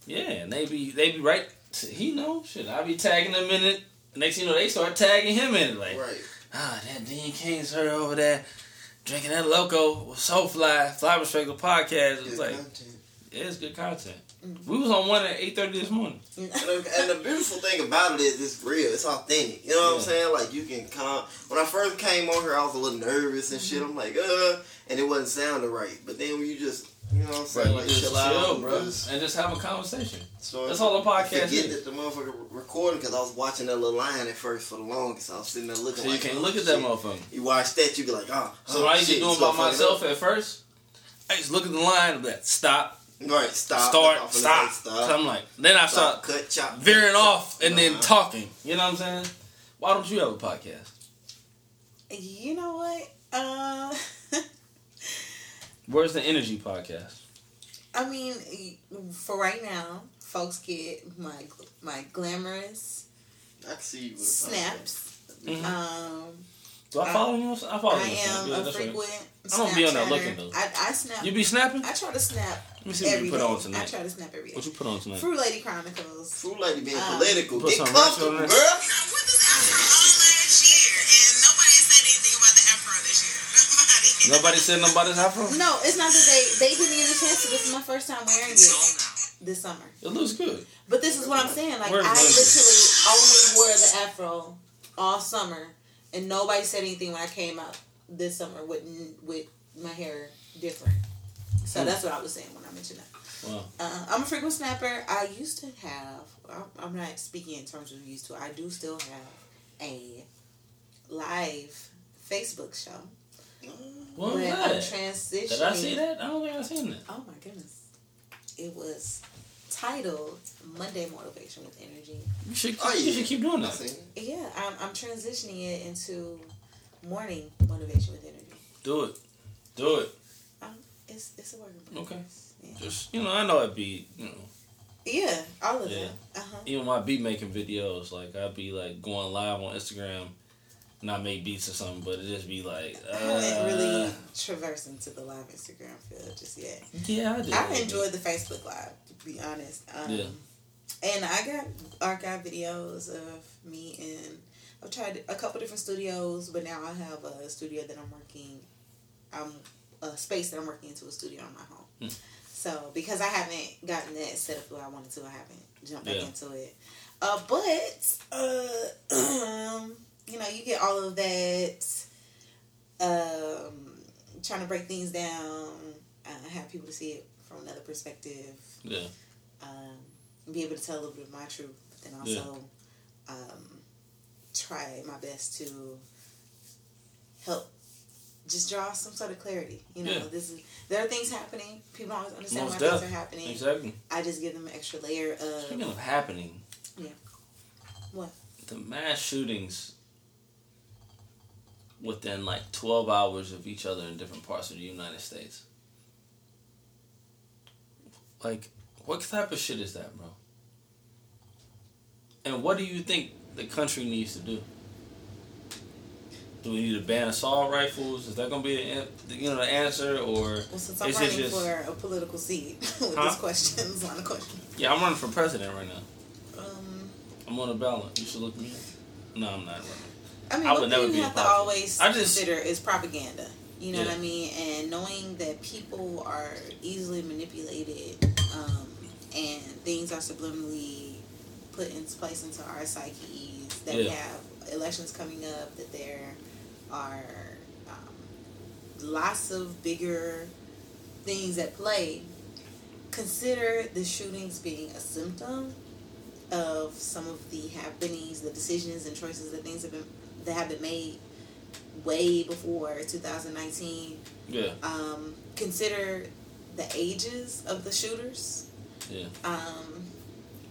Speaker 1: Yeah, and they be they be right. He know shit. I be tagging them in it. Next thing you know, they start tagging him in it. Like,
Speaker 4: Right.
Speaker 1: ah, that Dean Kainsir over there drinking that loco was so fly. Fly Respectable podcast. It's
Speaker 4: Good
Speaker 1: like,
Speaker 4: content.
Speaker 1: yeah, it's good content.
Speaker 5: Mm-hmm.
Speaker 1: We was on one at eight thirty this morning.
Speaker 4: And the, and the beautiful thing about it is it's real. It's authentic. You know what I'm saying? Like you can come. When I first came on here, I was a little nervous and shit. I'm like, uh, and it wasn't sounding right. But then when you just, you know what I'm saying?
Speaker 1: you
Speaker 4: like
Speaker 1: just
Speaker 4: chill,
Speaker 1: chill,
Speaker 4: out, and
Speaker 1: bro, and just have a conversation.
Speaker 4: start-
Speaker 1: That's all the podcast
Speaker 4: Forget
Speaker 1: is.
Speaker 4: that the motherfucker recording because I was watching that little line at first for the longest. I was sitting there looking.
Speaker 1: So you can't
Speaker 4: oh,
Speaker 1: look at that motherfucker.
Speaker 4: You watch that, you be like, oh.
Speaker 1: So
Speaker 4: oh,
Speaker 1: what I used to
Speaker 4: shit,
Speaker 1: do
Speaker 4: it's
Speaker 1: by myself at first, I used to look at the line and be like, stop,
Speaker 4: Right, stop.
Speaker 1: start,
Speaker 4: I'm finna
Speaker 1: stop.
Speaker 4: stop.
Speaker 1: I'm like, then I
Speaker 4: stop,
Speaker 1: start
Speaker 4: cut, chop,
Speaker 1: veering
Speaker 4: chop.
Speaker 1: off and then talking. You know what I'm saying? Why don't you have a podcast?
Speaker 5: You know what? Uh,
Speaker 1: Where's the InnerGy podcast?
Speaker 5: I mean, for right now, folks get my my glamorous
Speaker 4: I see you with a
Speaker 5: snaps.
Speaker 1: Mhm.
Speaker 5: Um,
Speaker 1: Do I follow you? on- I follow
Speaker 5: I
Speaker 1: you. on
Speaker 5: am
Speaker 1: Snap. Yeah,
Speaker 5: a
Speaker 1: that's right.
Speaker 5: frequent.
Speaker 1: I don't be on
Speaker 5: that
Speaker 1: looking, though.
Speaker 5: I, I snap.
Speaker 1: You be snapping?
Speaker 5: I try to snap
Speaker 1: Let me see what
Speaker 5: every
Speaker 1: you put
Speaker 5: day.
Speaker 1: on
Speaker 5: I try to snap every day.
Speaker 1: What you put on tonight?
Speaker 5: Fruit Lady Chronicles.
Speaker 4: Fruit lady being
Speaker 5: Um,
Speaker 4: political.
Speaker 1: Put
Speaker 4: Get
Speaker 1: some ranch on
Speaker 4: comfortable,
Speaker 1: there.
Speaker 4: girl.
Speaker 6: I wore this afro all last year, and nobody said anything about the afro this year. Nobody.
Speaker 1: Nobody said about nobody's afro.
Speaker 5: No, it's not that they they didn't get a chance to. This is my first time wearing it this summer.
Speaker 1: It looks good.
Speaker 5: But this is what I'm saying. Like
Speaker 1: Where's
Speaker 5: I literally only wore the afro all summer, and nobody said anything when I came out this summer with with my hair different. So
Speaker 1: Hmm.
Speaker 5: that's what I was saying when I mentioned that.
Speaker 1: Wow.
Speaker 5: Uh, I'm a frequent snapper. I used to have. I'm- I'm not speaking in terms of used to. I do still have a live Facebook show.
Speaker 1: What was
Speaker 5: but I'm
Speaker 1: that?
Speaker 5: transitioning.
Speaker 1: Did I see that? I don't think I seen that.
Speaker 5: Oh my goodness! It was titled Monday Motivation with InnerGy.
Speaker 1: You should,
Speaker 4: Oh,
Speaker 1: you should keep doing that.
Speaker 4: seen.
Speaker 5: Yeah, I'm, I'm transitioning it into morning motivation with InnerGy.
Speaker 1: Do it. Do it.
Speaker 5: Um, it's it's a work in
Speaker 1: Okay.
Speaker 5: Yeah.
Speaker 1: Just you know, I know it'd be you know,
Speaker 5: yeah, all of
Speaker 1: Yeah.
Speaker 5: that. Uh huh.
Speaker 1: even my beat making videos, like I'd be like going live on Instagram, not make beats or something, but it just be like, uh,
Speaker 5: I haven't really traversed into the live Instagram field just yet.
Speaker 1: yeah, I did.
Speaker 5: I enjoyed the Facebook live, to be honest. Um,
Speaker 1: Yeah.
Speaker 5: And I got archive videos of me and I've tried a couple different studios, but now I have a studio that I'm working. Um, a space that I'm working into a studio in my home.
Speaker 1: Hmm.
Speaker 5: So because I haven't gotten that set up the way I wanted to, I haven't jumped back
Speaker 1: Yeah.
Speaker 5: into it. Uh, but uh, you know, you get all of that. Um, trying to break things down, uh, have people to see it from another perspective
Speaker 1: Yeah,
Speaker 5: um, be able to tell a little bit of my truth, but then also um, try my best to help just draw some sort of clarity. You know,
Speaker 1: Yeah.
Speaker 5: this is there are things happening. People don't always understand
Speaker 1: Most
Speaker 5: why
Speaker 1: def.
Speaker 5: things are happening.
Speaker 1: exactly.
Speaker 5: I just give them an extra layer of
Speaker 1: Speaking of happening,
Speaker 5: Yeah. What?
Speaker 1: the mass shootings within like twelve hours of each other in different parts of the United States. Like, what type of shit is that, bro? And what do you think the country needs to do? Do we need to ban assault rifles? Is that gonna be the, you know the answer, or
Speaker 5: well, since I'm
Speaker 1: is it
Speaker 5: running
Speaker 1: just?
Speaker 5: for a political seat with
Speaker 1: Huh?
Speaker 5: this question, this line of question.
Speaker 1: Yeah, I'm running for president right now.
Speaker 5: Um,
Speaker 1: I'm on a ballot. You should look me up. No, I'm not running.
Speaker 5: I mean,
Speaker 1: I would never
Speaker 5: you
Speaker 1: a
Speaker 5: have to always
Speaker 1: I just-
Speaker 5: consider is propaganda. You know
Speaker 1: Yeah.
Speaker 5: what I mean? And knowing that people are easily manipulated um, and things are subliminally put into place into our psyches, that we have elections coming up, that there are um, lots of bigger things at play. Consider the shootings being a symptom of some of the happenings, the decisions and choices that things have been that have been made way before 2019.
Speaker 1: Yeah,
Speaker 5: Um, consider the ages of the shooters.
Speaker 1: yeah.
Speaker 5: Um,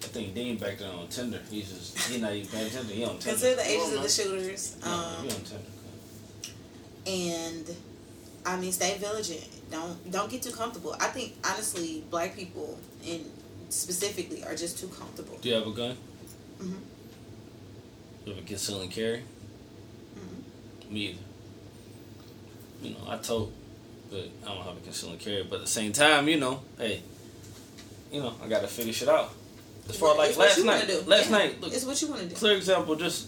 Speaker 1: I think Dean back there on Tinder. He's just he's not even paying attention. He on Tinder.
Speaker 5: consider the ages of the shooters.
Speaker 1: No,
Speaker 5: Um,
Speaker 1: he on Tinder.
Speaker 5: and I mean, stay vigilant. Don't don't get too comfortable. I think honestly, black people and specifically are just too comfortable.
Speaker 1: Do you have a gun?
Speaker 5: Mhm.
Speaker 1: You have a conceal and carry? Me either. You know, I told, but I don't have a conceal and carry. But at the same time, you know, hey, you know, I got to figure shit out. As far
Speaker 5: Well,
Speaker 1: like last night, last
Speaker 5: Yeah.
Speaker 1: night, look,
Speaker 5: It's what you want to do.
Speaker 1: clear example, just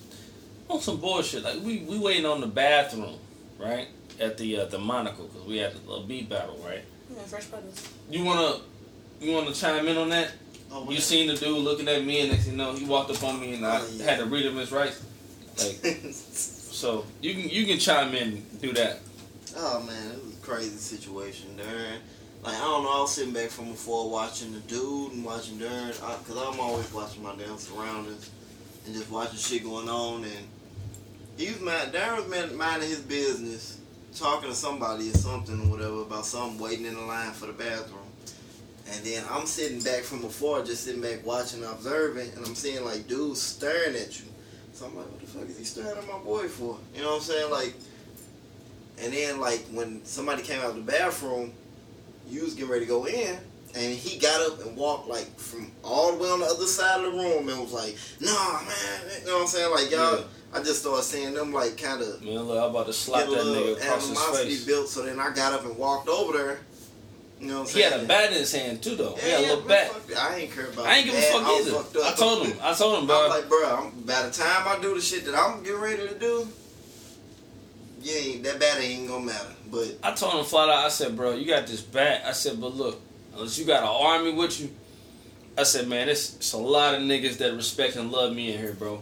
Speaker 1: on some bullshit. Like we we waiting on the bathroom, right? At the uh, the Monaco because we had a little beat battle, right?
Speaker 5: Yeah, fresh brothers.
Speaker 1: You wanna you wanna chime in on that?
Speaker 4: Oh,
Speaker 1: You seen the dude looking at me, and next thing you know, he walked up on me, and I
Speaker 4: Oh, yeah.
Speaker 1: had to read him his rights. Like, so you can you can chime in, and do that.
Speaker 4: Oh man, it was a crazy situation there. Like I don't know, I was sitting back from before watching the dude and watching Darren, because I'm always watching my damn surroundings and just watching shit going on. And he was mad. Darren was minding his business, talking to somebody or something or whatever about something, waiting in the line for the bathroom. And then I'm sitting back from before, just sitting back watching, observing, and I'm seeing like dudes staring at you. So I'm like, what the fuck is he staring at my boy for? You know what I'm saying? Like And then like when somebody came out of the bathroom, you was getting ready to go in, and he got up and walked like from all the way on the other side of the room and was like, "Nah, man," you know what I'm saying? Like y'all,
Speaker 1: Yeah.
Speaker 4: I just started seeing them like kind of
Speaker 1: Man, look, I'm about to slap that nigga across his face.
Speaker 4: built. So then I got up and walked over there. You know what I'm
Speaker 1: He had a bat in his hand too, though.
Speaker 4: Yeah,
Speaker 1: he had a little bat.
Speaker 4: I ain't care about.
Speaker 1: I ain't give a fuck either. I told him. I told him, bro.
Speaker 4: I'm like, bro, I'm, by the time I do the shit that I'm getting ready to do, yeah, that bat ain't gonna matter. But
Speaker 1: I told him flat out. I said, bro, you got this bat. I said, but look, unless you got an army with you, I said, man, it's, it's a lot of niggas that respect and love me in here, bro.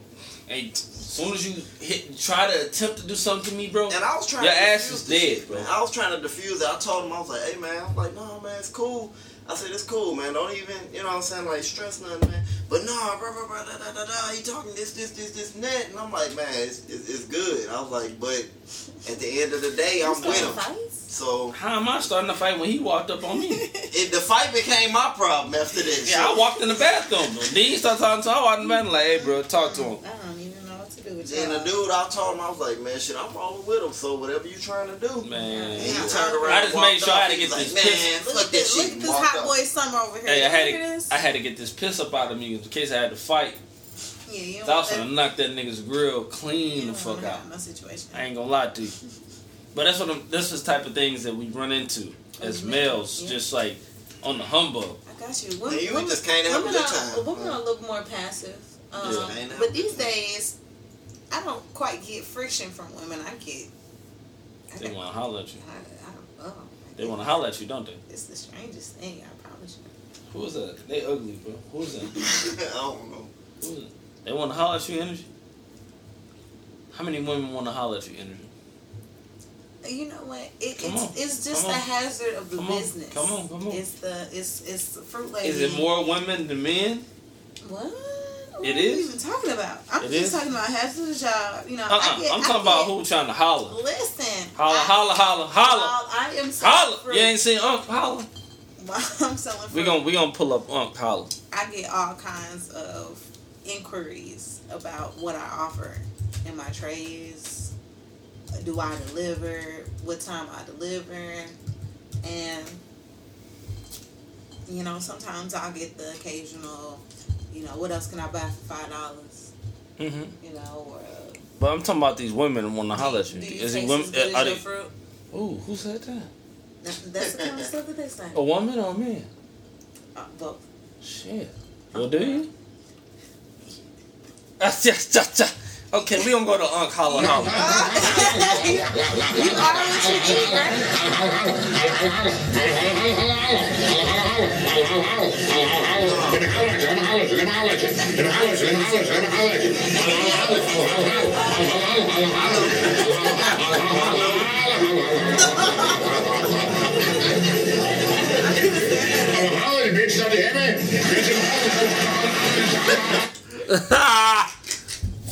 Speaker 1: And as soon as you hit, try to attempt to do something to me, bro,
Speaker 4: and I was trying
Speaker 1: your
Speaker 4: to
Speaker 1: ass is dead,
Speaker 4: shit,
Speaker 1: bro.
Speaker 4: I was trying to defuse it. I told him I was like, hey man, I'm like, no man, it's cool. I said it's cool, man. Don't even, you know what I'm saying, like stress nothing, man. But no, bro, bro, bro, da, da, da, da. He talking this, this, this, this, and that, and I'm like, man, it's, it's, it's good. I was like, but at the end of the day, I'm with him.
Speaker 5: fights?
Speaker 4: So
Speaker 1: how am I starting to fight when he walked up on me?
Speaker 4: it, the fight became my problem after this.
Speaker 1: yeah, I walked in the bathroom. Then he started talking to him. I walked in the bathroom like, hey, bro, talk to him.
Speaker 5: I don't even know what to do with
Speaker 4: And the dude, I told him, I was like, man, shit, I'm rolling with him. So whatever you trying to do,
Speaker 1: Man.
Speaker 4: And he
Speaker 5: Yeah.
Speaker 4: turned around.
Speaker 1: I just made sure I had to get this
Speaker 4: like,
Speaker 1: piss.
Speaker 4: Man,
Speaker 5: Look
Speaker 4: fuck
Speaker 5: at this, look at this hot
Speaker 4: off.
Speaker 5: boy summer over here.
Speaker 1: Hey, I had to. I had to get this piss up out of me in case I had to fight.
Speaker 5: yeah, you
Speaker 1: I
Speaker 5: don't
Speaker 1: was gonna knock that nigga's grill clean the fuck out.
Speaker 5: have no situation.
Speaker 1: I ain't gonna lie to you. But that's what I'm, that's the type of things that we run into as
Speaker 5: Yeah.
Speaker 1: males,
Speaker 5: Yeah.
Speaker 1: just like on the humbug.
Speaker 5: I got you.
Speaker 4: Yeah, you just can't have a
Speaker 5: women
Speaker 4: good
Speaker 5: are,
Speaker 4: time.
Speaker 5: Women are a little more passive. Um,
Speaker 1: Yeah.
Speaker 4: Can't
Speaker 5: but these days, I don't quite get friction from women. I get. I,
Speaker 1: They
Speaker 5: get-
Speaker 1: wanna holler at you.
Speaker 5: I, I don't oh, know.
Speaker 1: They wanna holler at you, don't they?
Speaker 5: It's the strangest thing. I promise you.
Speaker 1: Who is that? They ugly, bro. Who is that?
Speaker 4: I don't know.
Speaker 1: Who is it? They wanna holler at you, InnerGy. How many women wanna holler at you, InnerGy?
Speaker 5: You know what? It,
Speaker 1: Come
Speaker 5: it's
Speaker 1: on.
Speaker 5: it's just
Speaker 1: Come
Speaker 5: a
Speaker 1: on.
Speaker 5: hazard of the
Speaker 1: Come on.
Speaker 5: business.
Speaker 1: Come on, come on.
Speaker 5: It's the it's it's the fruit lady.
Speaker 1: Is it more women than men?
Speaker 5: What? What
Speaker 1: It
Speaker 5: are you even talking about? I'm
Speaker 1: It
Speaker 5: just
Speaker 1: is?
Speaker 5: talking about of the job. You know,
Speaker 1: Uh
Speaker 5: I
Speaker 1: uh-uh.
Speaker 5: get,
Speaker 1: I'm
Speaker 5: I
Speaker 1: talking about
Speaker 5: get-
Speaker 1: who trying to holler.
Speaker 5: Listen.
Speaker 1: Holler,
Speaker 5: I,
Speaker 1: holler, holler, holler.
Speaker 5: I am
Speaker 1: Holler.
Speaker 5: fruit.
Speaker 1: You ain't seen Unc holler.
Speaker 5: I'm selling fruit.
Speaker 1: We gon' we gonna pull up Unc holler.
Speaker 5: I get all kinds of inquiries about what I offer in my trades. Do I deliver? What time I deliver? And you know, sometimes I'll get the occasional, you know, what else can I buy for five dollars?
Speaker 1: Mm-hmm.
Speaker 5: You know, or uh,
Speaker 1: But I'm talking about these women that wanna holler at you.
Speaker 5: do you
Speaker 1: Is it women? Are they,
Speaker 5: fruit?
Speaker 1: ooh, who said that?
Speaker 5: That- That's the kind of stuff that they say.
Speaker 1: A woman or a man?
Speaker 5: Uh, both.
Speaker 1: Shit. Well, do you? Ah, ja, ja, ja. Okay, we gonna go to Unc holler holler.
Speaker 5: you are what you eat, right?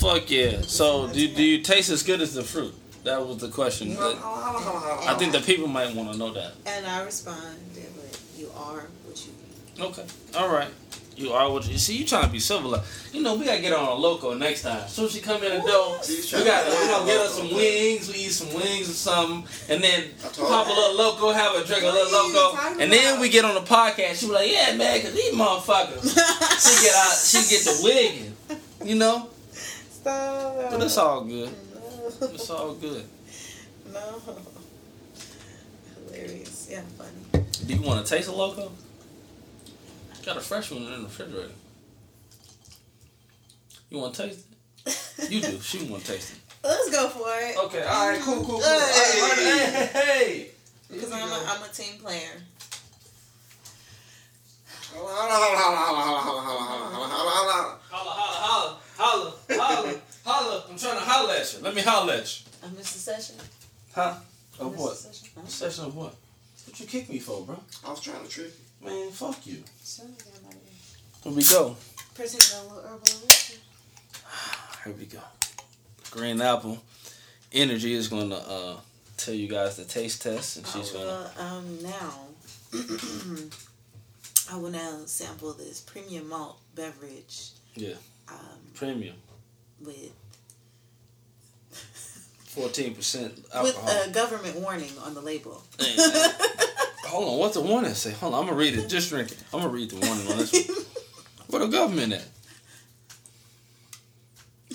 Speaker 1: Fuck yeah. So, do, do you taste as good as the fruit? That was the question. That- I think the people might want to know that.
Speaker 5: And I responded with, "You are what you eat."
Speaker 1: Okay. All right. You are what you see. You trying to be civilized. You know we gotta get on a loco next time. So she come in the door. We got
Speaker 4: to-
Speaker 1: we gonna get us some wings. We eat some wings or something, and then pop a
Speaker 4: her.
Speaker 1: little loco, have a drink a
Speaker 5: What
Speaker 1: little loco, and then we get on the podcast. She be like, "Yeah, man, cause these motherfuckers." she get out. She get the wigging. You know,
Speaker 5: Stop.
Speaker 1: but it's all good.
Speaker 5: No.
Speaker 1: It's all good.
Speaker 5: no. Hilarious. Yeah, funny.
Speaker 1: Do you want to taste a loco? Got a fresh one in the refrigerator. You want to taste it? You do. She want to taste it.
Speaker 5: Let's go for it.
Speaker 1: Okay. All right. Cool. Cool. Cool.
Speaker 5: Hey.
Speaker 1: All right, hey, hey, hey.
Speaker 5: Because I'm a, I'm a team player.
Speaker 1: Holla, holla, holla, holla, holla, holla. I'm trying to holla at you. Let me holla at you.
Speaker 5: I missed the session.
Speaker 1: Huh? Of
Speaker 5: missed
Speaker 1: what?
Speaker 5: the session. Huh?
Speaker 1: Session of what? What you kick me for, bro?
Speaker 4: I was trying to trick you.
Speaker 1: Man, fuck you.
Speaker 5: Sure, yeah, I'm out of here.
Speaker 1: Here we go.
Speaker 5: Partake a little herbal elixir.
Speaker 1: Here we go. Green apple. InnerGy is going to uh, tell you guys the taste test, and she's going to.
Speaker 5: will, um, now, I will now sample this premium malt beverage.
Speaker 1: Yeah.
Speaker 5: Um,
Speaker 1: Premium.
Speaker 5: with
Speaker 1: Fourteen percent
Speaker 5: with a government warning on the label.
Speaker 1: Hey. Hold on, what's the warning say? Hold on, I'm gonna read it. Just drink it. I'm gonna read the warning on this one. Where the government at?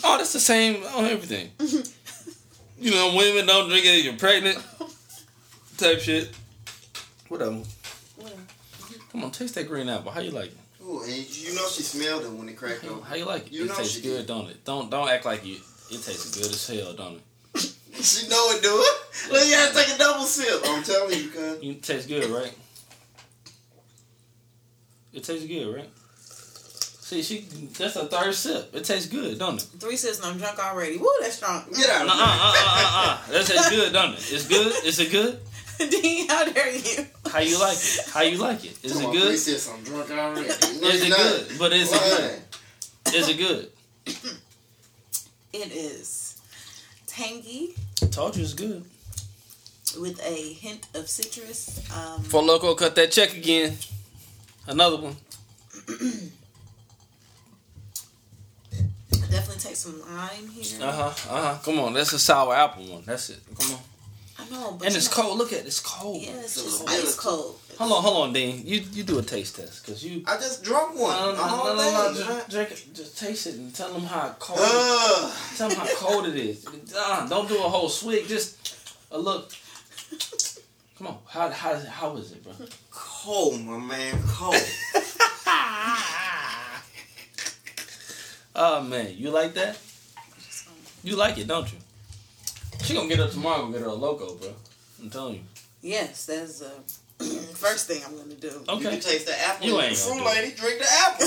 Speaker 1: Oh, that's the same on everything. you know, women don't drink it if you're pregnant. Type shit. Whatever. Come on, taste that green apple. How you like it?
Speaker 4: Ooh, and you know she smelled it when it cracked
Speaker 1: How,
Speaker 4: open.
Speaker 1: how you like it?
Speaker 4: You
Speaker 1: it
Speaker 4: know
Speaker 1: tastes good,
Speaker 4: did.
Speaker 1: don't it? Don't don't act like you. It tastes good as hell, don't it?
Speaker 4: She know it, do it. Look, you gotta take a double sip. I'm telling you, cuz.
Speaker 1: You taste good, right? It tastes good, right? See, she that's a third sip. It tastes good, don't it?
Speaker 5: Three sips and I'm drunk already. Woo, that's strong.
Speaker 4: Get out
Speaker 1: Uh
Speaker 4: of
Speaker 1: uh uh uh uh. That tastes good, don't it? It's good. Is it good?
Speaker 5: Dean, how dare you?
Speaker 1: How you like it? How you like it? Is
Speaker 4: Come
Speaker 1: it
Speaker 4: on,
Speaker 1: good?
Speaker 4: Three
Speaker 1: Is
Speaker 4: I'm drunk already. No,
Speaker 1: it
Speaker 4: not.
Speaker 1: good? But is it good? Is it good?
Speaker 5: It is tangy
Speaker 1: Told you it's good.
Speaker 5: with a hint of citrus. Um,
Speaker 1: Four Loco, cut that check again. Another one.
Speaker 5: definitely take some lime here.
Speaker 1: Uh huh. Uh huh. Come on, that's a sour apple one. That's it. Come on.
Speaker 5: I know, but
Speaker 1: And it's
Speaker 5: know-
Speaker 1: cold. Look at it. It's cold.
Speaker 5: Yeah, it's
Speaker 4: So
Speaker 5: just
Speaker 4: it's
Speaker 5: ice cold.
Speaker 1: Hold on, hold on, Dean. You you do a taste test because you.
Speaker 4: I just drunk one.
Speaker 1: No,
Speaker 4: the
Speaker 1: no,
Speaker 4: whole
Speaker 1: no, no, no. Just drink it. Just taste it and tell them how cold.
Speaker 4: Ugh.
Speaker 1: tell them how cold it is. Uh, don't do a whole swig. Just a look. Come on. How how how is it, bro?
Speaker 4: cold, my man. Cold.
Speaker 1: Oh man, you like that? You like it, don't you? She gonna get up tomorrow and get her a loco, bro. I'm telling you.
Speaker 5: Yes, that's uh, the first thing I'm gonna do.
Speaker 4: You
Speaker 1: Okay.
Speaker 4: can taste the apple.
Speaker 1: You
Speaker 4: You
Speaker 1: ain't
Speaker 4: ain't fruit
Speaker 1: do it.
Speaker 4: lady. Drink the apple.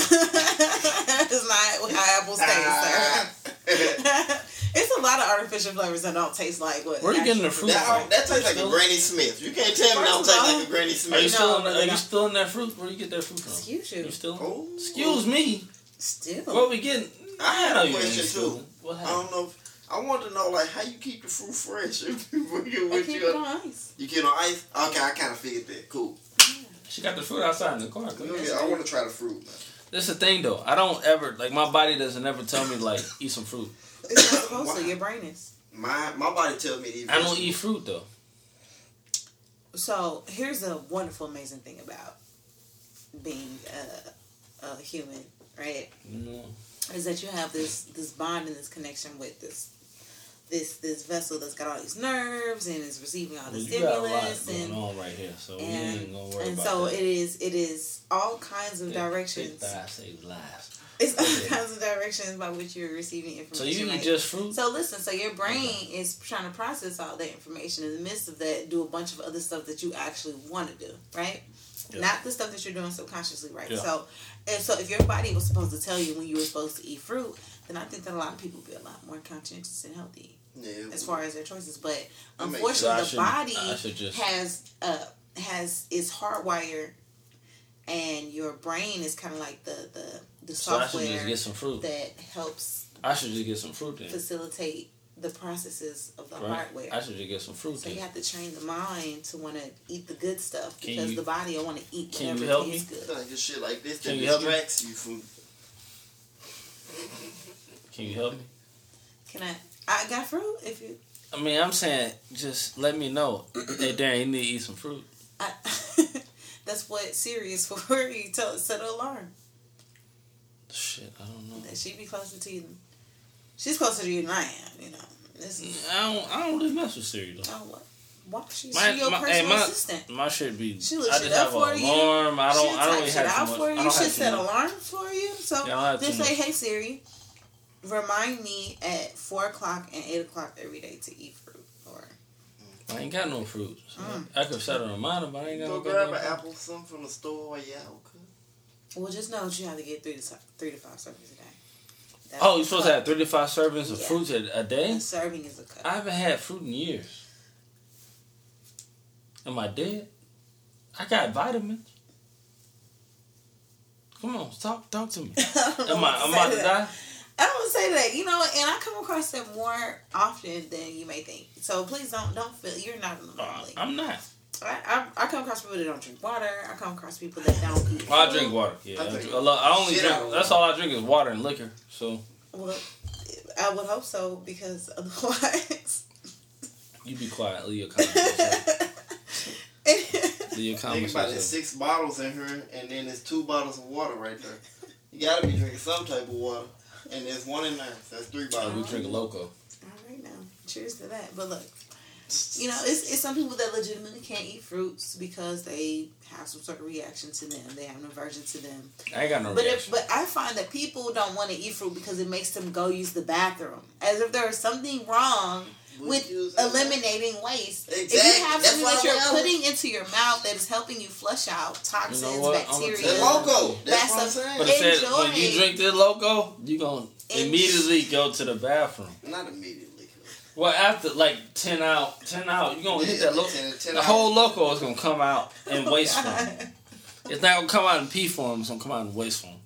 Speaker 5: it's not how apples taste, sir. it's a lot of artificial flavors that don't taste like what.
Speaker 1: Where you getting the fruit
Speaker 4: that, that tastes like a Granny Smith. You can't tell me that don't taste like a Granny
Speaker 1: Are you
Speaker 4: Smith.
Speaker 1: still
Speaker 5: No,
Speaker 1: in,
Speaker 5: really
Speaker 1: are you still in that fruit? Where you get that fruit from?
Speaker 5: Excuse you.
Speaker 1: You still?
Speaker 4: Oh.
Speaker 1: Excuse me.
Speaker 5: Still.
Speaker 1: What we getting?
Speaker 4: I had a question, too.
Speaker 1: What
Speaker 4: I don't know. If, I want to know like how you keep the fruit fresh. If you bring
Speaker 5: I
Speaker 4: with
Speaker 5: keep
Speaker 4: you.
Speaker 5: it on ice.
Speaker 4: You get on ice. Okay, I kind of figured that. Cool.
Speaker 1: She got the fruit outside in the car.
Speaker 4: You yeah, I want to try the fruit. Man.
Speaker 1: That's the thing though. I don't ever like my body doesn't ever tell me like eat some fruit.
Speaker 5: It's not supposed
Speaker 4: Wow.
Speaker 5: to. Your brain is.
Speaker 4: My my body tells me to eat.
Speaker 1: I don't eat fruit though.
Speaker 5: So here's a wonderful, amazing thing about being a, a human, right?
Speaker 1: You know.
Speaker 5: Is that you have this this bond and this connection with this this this vessel that's got all these nerves and is receiving all the
Speaker 1: Well, you got a lot
Speaker 5: stimulus and
Speaker 1: on right here, so
Speaker 5: and,
Speaker 1: ain't gonna worry
Speaker 5: and so
Speaker 1: that.
Speaker 5: it is it is all kinds of directions.
Speaker 1: thick saves lives.
Speaker 5: It's all kinds of directions by which you're receiving information.
Speaker 1: So you eat
Speaker 5: like-
Speaker 1: just fruit?
Speaker 5: So listen, so your brain is trying to process all that information. In the midst of that, do a bunch of other stuff that you actually want to do, right?
Speaker 1: Yeah.
Speaker 5: Not the stuff that you're doing subconsciously, right?
Speaker 1: Yeah.
Speaker 5: So, and so if your body was supposed to tell you when you were supposed to eat fruit, then I think that a lot of people would be a lot more conscientious and healthy
Speaker 4: Yeah.
Speaker 5: as far as their choices. But
Speaker 4: That makes
Speaker 1: So
Speaker 5: unfortunately, the
Speaker 1: should-
Speaker 5: body
Speaker 1: just
Speaker 5: has uh has is hardwired, and your brain is kind of like the the the
Speaker 1: so I should just
Speaker 5: software
Speaker 1: get some fruit.
Speaker 5: that helps
Speaker 1: I should just get some fruit then.
Speaker 5: facilitate the processes of the
Speaker 1: Right?
Speaker 5: hardware.
Speaker 1: I should just get some fruit
Speaker 5: So you have to train the mind to want to eat the good stuff
Speaker 1: Can
Speaker 5: because
Speaker 1: you-
Speaker 5: the body will want to eat
Speaker 1: can you
Speaker 5: whatever
Speaker 1: help
Speaker 5: tastes
Speaker 1: me?
Speaker 5: good.
Speaker 4: Like just shit like this
Speaker 1: Can
Speaker 4: that
Speaker 1: you help me?
Speaker 4: distracts you from.
Speaker 1: Can you help me?
Speaker 5: Can I? I got fruit. If you,
Speaker 1: I mean, I'm saying just let me know. hey, Darren, you need to eat some fruit.
Speaker 5: I, that's what Siri is for. You tell set an alarm
Speaker 1: Shit, I don't know.
Speaker 5: that she be closer to you. She's closer to you than I am. You know. This is
Speaker 1: I don't. I don't really mess with Siri though.
Speaker 5: oh what? Why she's
Speaker 1: My-
Speaker 5: she your
Speaker 1: my- hey,
Speaker 5: personal
Speaker 1: my-
Speaker 5: assistant?
Speaker 1: My shit be.
Speaker 5: She look
Speaker 1: I
Speaker 5: shit
Speaker 1: just have an
Speaker 5: for you.
Speaker 1: alarm. I don't.
Speaker 5: She'll
Speaker 1: I don't really have
Speaker 5: out
Speaker 1: much.
Speaker 5: for
Speaker 1: I
Speaker 5: you.
Speaker 1: don't
Speaker 5: She set
Speaker 1: much.
Speaker 5: alarms for you. So
Speaker 1: Yeah, I don't have
Speaker 5: just say. "Hey Siri, remind me at four o'clock and eight o'clock every day to eat fruit." Or
Speaker 1: I ain't got no fruit. So
Speaker 5: Mm.
Speaker 1: I could set a reminder, but I ain't got
Speaker 4: Go
Speaker 1: no
Speaker 4: grab an apple, something from the store while you out.
Speaker 5: well, just know that you have to get three to three to five servings a day. That's
Speaker 1: Oh, you're supposed to have three to five servings of
Speaker 5: Yeah.
Speaker 1: fruits a, a day?
Speaker 5: A serving is a cup.
Speaker 1: I haven't had fruit in years. Am I dead? I got vitamins. Come on, talk talk to me. Am I I'm about to die?
Speaker 5: I don't say that, you know, and I come across that more often than you may think. So please don't don't feel you're not in the
Speaker 1: Uh. I'm not.
Speaker 5: I, I I come across people that don't drink water. I come across people that don't eat.
Speaker 1: Well, I drink water. Yeah,
Speaker 4: I
Speaker 1: I,
Speaker 4: drink
Speaker 1: drink, I only
Speaker 4: shit out
Speaker 1: drink. That's all I drink is water and liquor. So
Speaker 5: Well, I would hope so because otherwise,
Speaker 1: You be quiet. Leave your comments. Leave your
Speaker 4: Think
Speaker 1: comments.
Speaker 4: about it. Six bottles in here, and then there's two bottles of water right there. You gotta be drinking some type of water, and there's one in there. So that's three
Speaker 1: Oh, we drink a loco.
Speaker 5: All right now, cheers to that. But look, you know, it's, it's some people that legitimately can't eat fruits because they have some sort of reaction to them. They have an aversion to them.
Speaker 1: I ain't got no
Speaker 5: But if, but I find that people don't want to eat fruit because it makes them go use the bathroom, as if there is something wrong with eliminating waste. If you have
Speaker 4: That's
Speaker 5: something that you're
Speaker 4: I'm-
Speaker 5: putting into your mouth that is helping you flush out toxins,
Speaker 1: what? I'ma
Speaker 5: bacteria,
Speaker 1: tell
Speaker 4: The
Speaker 1: you.
Speaker 4: That's
Speaker 5: That's
Speaker 4: what I'm saying.
Speaker 1: But it said
Speaker 5: Enjoy.
Speaker 1: when you drink this loco, you gonna
Speaker 5: En-
Speaker 1: immediately go to the bathroom.
Speaker 4: Not immediately.
Speaker 1: Well, after like ten out, ten out, you are gonna hit that loco.
Speaker 4: 10 10
Speaker 1: The whole loco is gonna oh, come out in waste form. It's not gonna come out in pea form. It's gonna come out in waste form.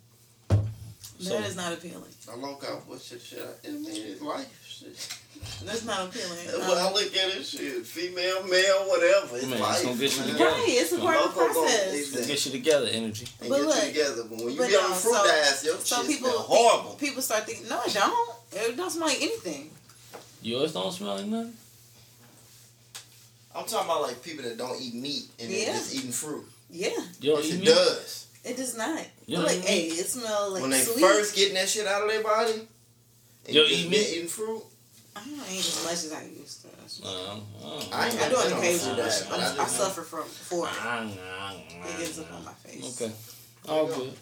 Speaker 1: So,
Speaker 5: is not appealing.
Speaker 4: I loco, what shit, shit. I mean, it's life. Shit.
Speaker 5: That's not appealing.
Speaker 4: when I
Speaker 5: Um,
Speaker 4: look at it, shit, female, male, whatever. It's
Speaker 1: Man, it's
Speaker 4: life.
Speaker 1: gonna get you
Speaker 4: man.
Speaker 1: together.
Speaker 5: right, it's a
Speaker 1: The
Speaker 5: part of the
Speaker 4: loco go-
Speaker 5: process.
Speaker 4: Exactly.
Speaker 1: get you together, InnerGy.
Speaker 4: and
Speaker 5: But
Speaker 4: get
Speaker 5: look,
Speaker 4: you together. But when you
Speaker 5: but
Speaker 4: be on
Speaker 5: no,
Speaker 4: fruit
Speaker 5: so-
Speaker 4: diet, your
Speaker 5: So
Speaker 4: shit
Speaker 5: people
Speaker 4: smell horrible.
Speaker 5: People start thinking, no, it don't. It don't smell like anything.
Speaker 1: Yours don't smell like nothing.
Speaker 4: I'm talking about like people that don't eat meat and
Speaker 5: Yeah.
Speaker 4: they're just eating fruit.
Speaker 5: Yeah,
Speaker 1: You don't
Speaker 4: Yes, it
Speaker 1: meat?
Speaker 4: does.
Speaker 5: it does not.
Speaker 1: You
Speaker 5: like, hey,
Speaker 1: meat?
Speaker 5: it smells like
Speaker 4: when they
Speaker 5: sweet.
Speaker 4: first getting that shit out of their body, and
Speaker 1: You
Speaker 4: you
Speaker 1: eat meat?
Speaker 4: eating fruit.
Speaker 5: I don't eat as much as I used to.
Speaker 1: Uh, uh,
Speaker 4: I
Speaker 5: I do
Speaker 4: been
Speaker 5: on
Speaker 4: on
Speaker 5: occasion, but
Speaker 4: I
Speaker 5: I, I suffer from for it. It
Speaker 1: nah,
Speaker 5: gets up on my face.
Speaker 1: Okay. All good.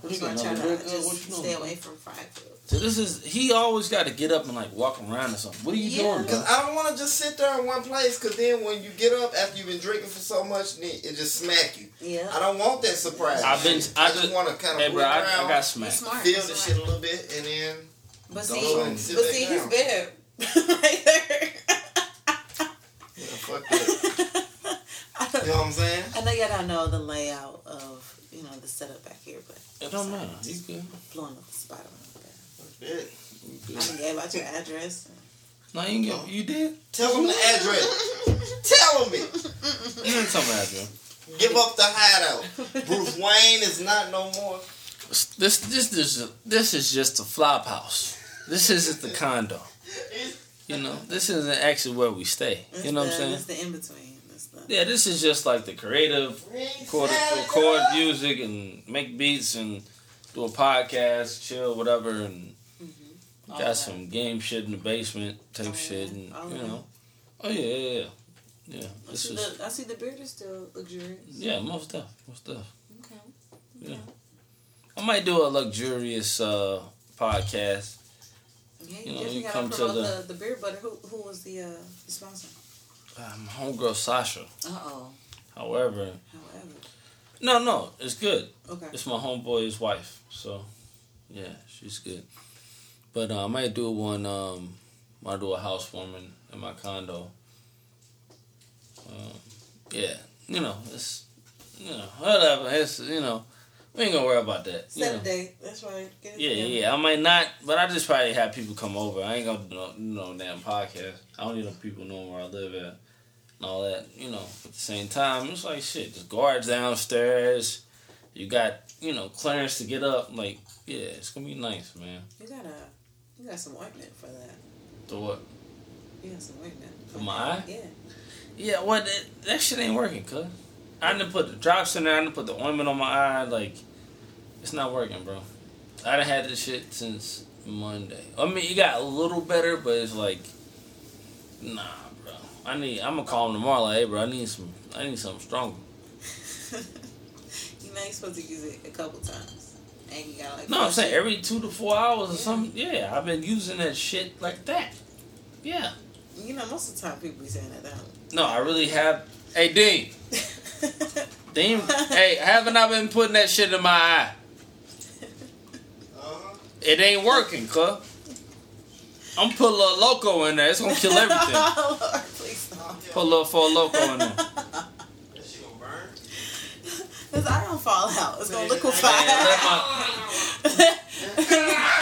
Speaker 1: What you
Speaker 5: I
Speaker 1: got?
Speaker 5: try to
Speaker 1: drink? Uh, what
Speaker 5: just
Speaker 1: you
Speaker 5: stay away from fried food.
Speaker 1: So this is he always got to get up and like walk around or something. What are you
Speaker 5: Yeah.
Speaker 1: doing.
Speaker 4: Cause I don't want to just sit there in one place. Cause then when you get up after you've been drinking for so much, then it just smack you.
Speaker 5: Yeah.
Speaker 4: I don't want that surprise.
Speaker 1: I've been- I
Speaker 4: I just
Speaker 1: just-
Speaker 4: want to kind
Speaker 1: Hey,
Speaker 4: of
Speaker 1: bro,
Speaker 4: look
Speaker 1: I,
Speaker 4: around,
Speaker 1: I got smacked.
Speaker 5: smart.
Speaker 4: feel the
Speaker 5: smart.
Speaker 4: shit a little bit, and then
Speaker 5: But
Speaker 4: Go
Speaker 5: see,
Speaker 4: and sit
Speaker 5: but
Speaker 4: back
Speaker 5: see,
Speaker 4: down.
Speaker 5: his bed right there.
Speaker 4: yeah, fuck that.
Speaker 5: I,
Speaker 4: You know what I'm saying?
Speaker 5: I know y'all don't know the layout of you know the setup back here, but
Speaker 1: It don't matter. You good?
Speaker 5: blowing up the spot on the bed.
Speaker 4: Yeah.
Speaker 1: You
Speaker 5: I
Speaker 1: good.
Speaker 5: done gave out your address.
Speaker 1: No, you ain't get, you did.
Speaker 4: Tell them the address. Tell me.
Speaker 1: You didn't tell me that, bro.
Speaker 4: Give up the hideout. Bruce Wayne is not no more.
Speaker 1: This this this this is just a flop house. This isn't the condo. You know, this isn't actually where we stay. You know
Speaker 5: the,
Speaker 1: what I'm saying?
Speaker 5: It's the in between. The,
Speaker 1: Yeah, this is just like the creative record, record music and make beats and do a podcast, chill, whatever, and
Speaker 5: All
Speaker 1: got some game shit in the basement type
Speaker 5: Oh,
Speaker 1: shit, and
Speaker 5: Oh,
Speaker 1: you
Speaker 5: yeah.
Speaker 1: know, oh yeah, yeah, yeah, yeah.
Speaker 5: I
Speaker 1: This
Speaker 5: see,
Speaker 1: is
Speaker 5: the, I see the beard is still luxurious.
Speaker 1: yeah, most stuff, most stuff.
Speaker 5: Okay.
Speaker 1: Yeah. I might do a luxurious uh, podcast.
Speaker 5: Yeah,
Speaker 1: You
Speaker 5: you,
Speaker 1: know,
Speaker 5: definitely
Speaker 1: you come to the-
Speaker 5: the, the beard butter. Who who was the uh, the sponsor?
Speaker 1: Um, homegirl Sasha.
Speaker 5: Uh oh.
Speaker 1: However,
Speaker 5: However.
Speaker 1: no, no, it's good.
Speaker 5: Okay.
Speaker 1: It's my homeboy's wife, so yeah, she's good. But uh, I might do one. Um, I do a housewarming in my condo. Um, yeah, you know, it's you know whatever. It's you know we ain't gonna worry about that. You know.
Speaker 5: Saturday. That's right.
Speaker 1: Yeah,
Speaker 5: together.
Speaker 1: yeah. I might not, but I just probably have people come over. I ain't gonna do no, no damn podcast. I don't need no people knowing where I live at and all that. You know, at the same time, it's like shit. There's guards downstairs. You got you know clearance to get up. Like, yeah, it's gonna be nice, man.
Speaker 5: You got a you got some ointment for that.
Speaker 1: So what?
Speaker 5: You got some ointment
Speaker 1: For my eye?
Speaker 5: Yeah.
Speaker 1: Yeah, what? That, that shit ain't working, cuz. I didn't put the drops in there. I didn't put the ointment on my eye. Like, it's not working, bro. I done had this shit since Monday. I mean, it got a little better, but it's like, nah, bro. I need. I'm gonna call him tomorrow. Like, hey, bro, I need some. I need something stronger.
Speaker 5: you know you're supposed to use it a couple times, and you gotta like.
Speaker 1: No, I'm saying every two to four hours or
Speaker 5: Yeah.
Speaker 1: something. Yeah, I've been using that shit like that. Yeah.
Speaker 5: You know, most of the time people be saying that. Don't.
Speaker 1: No, I really have. Hey, Dean. Dean. hey, haven't I been putting that shit in my eye?
Speaker 4: Uh-huh.
Speaker 1: It ain't working, cuz. I'm put a little loco in there. It's gonna kill everything.
Speaker 5: oh Lord, please stop.
Speaker 1: Put a little Four Loco in there.
Speaker 4: That shit gonna burn.
Speaker 5: This eye gonna fall out. It's gonna
Speaker 4: Man,
Speaker 5: liquefy.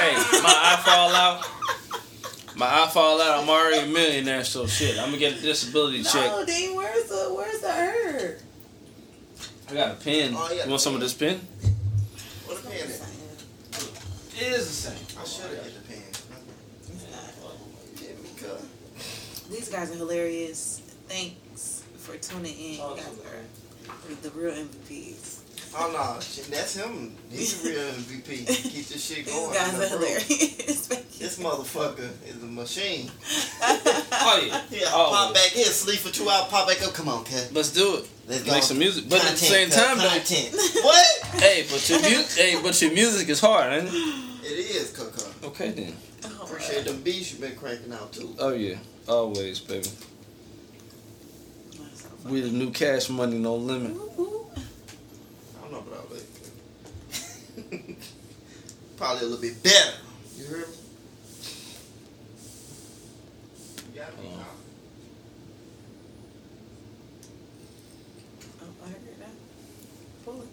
Speaker 1: Hey, my eye fall out. My eye fall out. I'm already a millionaire, so shit. I'm gonna get a disability check.
Speaker 5: no, Dean, where's the where's the herb?
Speaker 1: I got a pen.
Speaker 4: Oh, yeah.
Speaker 1: You want some of this pen?
Speaker 4: What a pen is.
Speaker 1: It is the same.
Speaker 4: I should have get the pen.
Speaker 5: It's not.
Speaker 4: Yeah.
Speaker 5: These guys are hilarious. Thanks for tuning in. Oh, you guys are the real MVPs.
Speaker 4: Oh no, that's him. He's a real MVP. Keep this shit
Speaker 5: These
Speaker 4: going.
Speaker 5: guys are hilarious.
Speaker 4: This motherfucker is a machine.
Speaker 1: Oh yeah.
Speaker 4: Yeah,
Speaker 1: Oh.
Speaker 4: pop back in, sleep for two hours, pop back up. Come on, cat.
Speaker 1: Let's do it.
Speaker 4: Let's go.
Speaker 1: Make some music, but at the same
Speaker 4: cut,
Speaker 1: time, though.
Speaker 4: what?
Speaker 1: Hey, but your music, hey, but your music is hard, ain't it?
Speaker 4: It is, Coco.
Speaker 1: Okay then.
Speaker 5: Oh,
Speaker 4: Appreciate them beats you've been cranking out too.
Speaker 1: Oh yeah, always, baby.
Speaker 5: that's so
Speaker 1: We the new cash money, no limit.
Speaker 5: funny. Ooh, ooh.
Speaker 4: I don't know about all that. Probably a little bit better. You heard me? You gotta be
Speaker 1: Oh.
Speaker 4: calm.
Speaker 5: Oh, I heard that. Pull it.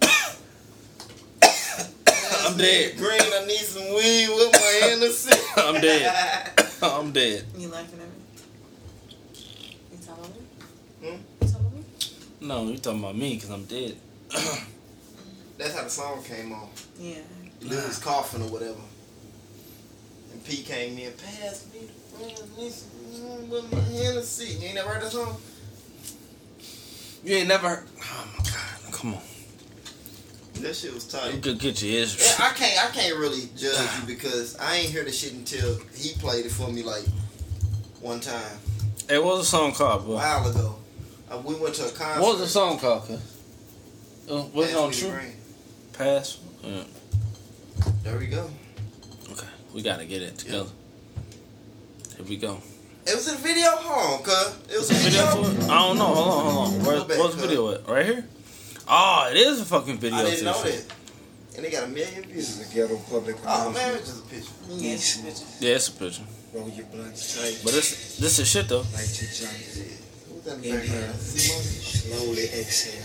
Speaker 1: I'm dead.
Speaker 4: Green, I need some weed with my Hennessy.
Speaker 1: I'm dead. I'm dead.
Speaker 5: You laughing at me? You telling me?
Speaker 4: Hmm?
Speaker 5: You telling me?
Speaker 1: No, you talking about me because I'm dead.
Speaker 4: That's how the song came on.
Speaker 5: Yeah.
Speaker 4: Dude was coughing or whatever. And P came in, pass me the green, I need some weed with my Hennessy. You ain't never heard that song?
Speaker 1: You ain't never. Heard, oh my god! Come on.
Speaker 4: That shit was tight.
Speaker 1: You could get your ears.
Speaker 4: Yeah, I can't I can't really judge you because I ain't hear the shit until he played it for me like one time
Speaker 1: It was a song called,
Speaker 4: a while ago. Uh, we went to a concert.
Speaker 1: What was the song called? Uh, was it
Speaker 4: Pass
Speaker 1: on True? Pass. Yeah.
Speaker 4: There we go.
Speaker 1: Okay, we gotta get it together. Here we go.
Speaker 4: It was a video. Hold on, cuz. It was a video.
Speaker 1: video? I don't know. Hold on, hold on. Where, what's the video at? Right here? Oh, it is a fucking video.
Speaker 4: I didn't know that. And they got a million
Speaker 3: This
Speaker 4: views.
Speaker 3: is a ghetto public
Speaker 4: Oh man, it's just a picture.
Speaker 5: Yes, bitch.
Speaker 1: Yeah, it's a picture.
Speaker 3: Roll your blunts tight.
Speaker 1: But this this is shit though.
Speaker 3: Light your joint.
Speaker 4: Who's that in the
Speaker 3: Inhale. Slowly exhale.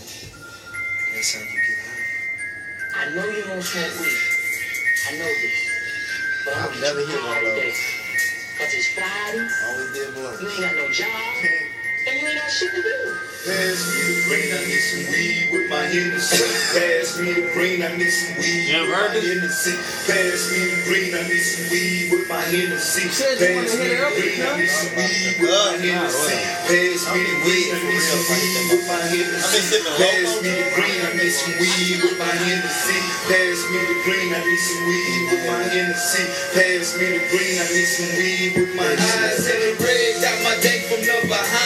Speaker 3: That's how you get high.
Speaker 7: I know you don't smoke weed. I know this. But I'm
Speaker 4: I've never hit one of those.
Speaker 7: Cause it's Friday,
Speaker 4: Always did
Speaker 7: you
Speaker 4: blunt.
Speaker 7: ain't got no job, and you ain't got shit to do.
Speaker 8: Pass me the green, I need some weed with my Hennessy. Pass me the green, I need some weed
Speaker 1: You ever
Speaker 8: with
Speaker 1: heard
Speaker 8: my
Speaker 1: this?
Speaker 8: Hennessy. Pass me the green, I need some weed with my Hennessy.
Speaker 1: said you wanna oh,
Speaker 8: Pass me
Speaker 1: hit it
Speaker 8: the green, I need some weed with my Hennessy. Pass me the green, I need some weed with my Hennessy. Pass me the green, I need some weed with my Hennessy. Pass me the green, I need some weed with my Hennessy. Pass me the green, I need some weed with my Hennessy. Eyes in the red, got my day from the Bahamas.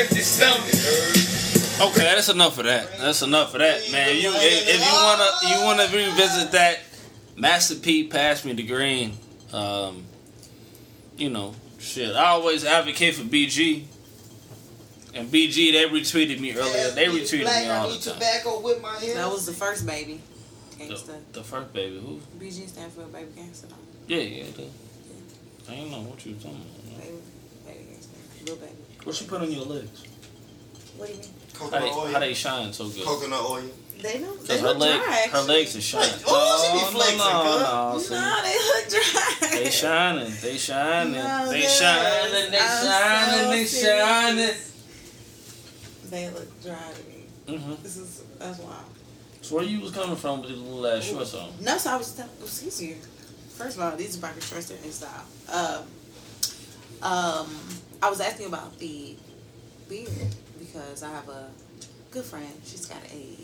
Speaker 8: Empty stomach.
Speaker 1: Okay, that's enough of that. That's enough of that, man. You if, if you wanna you wanna revisit that, Master P passed me the green. Um, you know, shit. I always advocate for BG. And BG, they retweeted me earlier. They retweeted
Speaker 4: Black,
Speaker 1: me
Speaker 4: I
Speaker 1: all
Speaker 4: need
Speaker 1: the time.
Speaker 4: Tobacco with my Hennessy.
Speaker 5: That was the first baby.
Speaker 1: The,
Speaker 5: Gangsta.
Speaker 1: the first baby, who?
Speaker 5: BG stand for baby gangsta. don't
Speaker 1: Yeah, yeah, the, I don't know what you was talking about.
Speaker 5: Baby, baby gangsta. Little baby.
Speaker 1: What you put on your legs?
Speaker 5: What do you mean?
Speaker 1: How
Speaker 4: Coconut
Speaker 1: they,
Speaker 4: oil.
Speaker 1: how they shine so good?
Speaker 4: Coconut oil.
Speaker 5: They don't. They
Speaker 1: Because her,
Speaker 5: look
Speaker 1: leg,
Speaker 5: dry.
Speaker 1: her legs are shining.
Speaker 4: Wait, oh, she be
Speaker 1: no,
Speaker 4: flexing,
Speaker 1: no, no,
Speaker 4: cuz.
Speaker 1: see.
Speaker 5: No, they look dry.
Speaker 1: They shining, they shining,
Speaker 5: No,
Speaker 1: they
Speaker 5: good.
Speaker 1: shining, they
Speaker 5: I'm
Speaker 1: shining,
Speaker 5: so
Speaker 1: they
Speaker 5: serious.
Speaker 1: shining.
Speaker 5: They look dry to me.
Speaker 1: Mm-hmm.
Speaker 5: This is that's wild.
Speaker 1: So where you was coming from with the little ass shorts on?
Speaker 5: No, so I was telling. It was easier. First of all, these are biker shorts. They're in style. Um, um, I was asking about the beard because I have a good friend. She's got a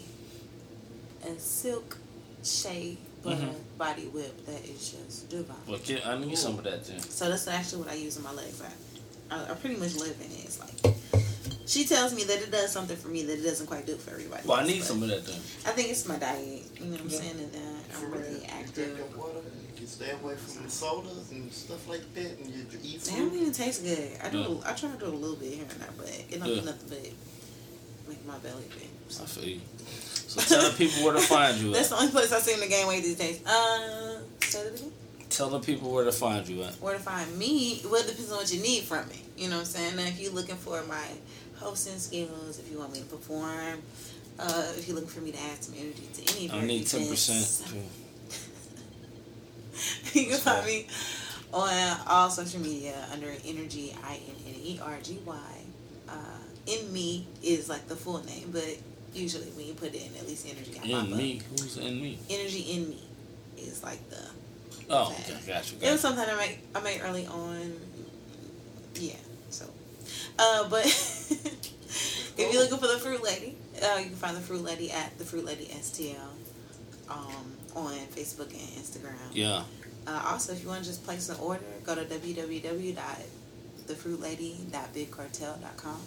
Speaker 5: a silk shea butter
Speaker 1: Mhm.
Speaker 5: body whip that is just divine.
Speaker 1: Well, get, I need some of that too.
Speaker 5: So that's actually what I use in my legs. I, I, I pretty much live in it. It's like she tells me that it does something for me that it doesn't quite do for everybody.
Speaker 1: Well, I need some of that too.
Speaker 5: I think it's my diet. You know what I'm saying? And then I'm really active.
Speaker 4: you stay away from the sodas and stuff like that, and you eat
Speaker 5: They don't
Speaker 4: fruit.
Speaker 5: even taste good. I do.
Speaker 1: Yeah.
Speaker 5: I try to do a little bit here and there, but it don't
Speaker 1: Yeah.
Speaker 5: do nothing but make my belly big.
Speaker 1: I feel you. So tell the people where to find you
Speaker 5: That's
Speaker 1: at.
Speaker 5: the only place I seem to gain weight these days. Uh, say that again.
Speaker 1: Tell the people where to find you at.
Speaker 5: Where to find me? Well, it depends on what you need from me. You know what I'm saying? Now, if you're looking for my hosting skills, if you want me to perform, uh, if you're looking for me to add some energy to any of
Speaker 1: I need ten percent.
Speaker 5: you can find me on all social media under InnerGy i n n e r g y. Uh, in me is like the full name, but usually when you put it in at least energy, I
Speaker 1: In
Speaker 5: up.
Speaker 1: me, who's in me?
Speaker 5: Energy in me is like the.
Speaker 1: Oh,
Speaker 5: Okay.
Speaker 1: okay, got you.
Speaker 5: It was something I made I made early on. Yeah. So, uh, but if you're looking for the Fruit Lady, uh, you can find the Fruit Lady at the Fruit Lady STL, um, on Facebook and Instagram.
Speaker 1: Yeah.
Speaker 5: Uh, also, if you want to just place an order, go to www.thefruitlady.bigcartel.com.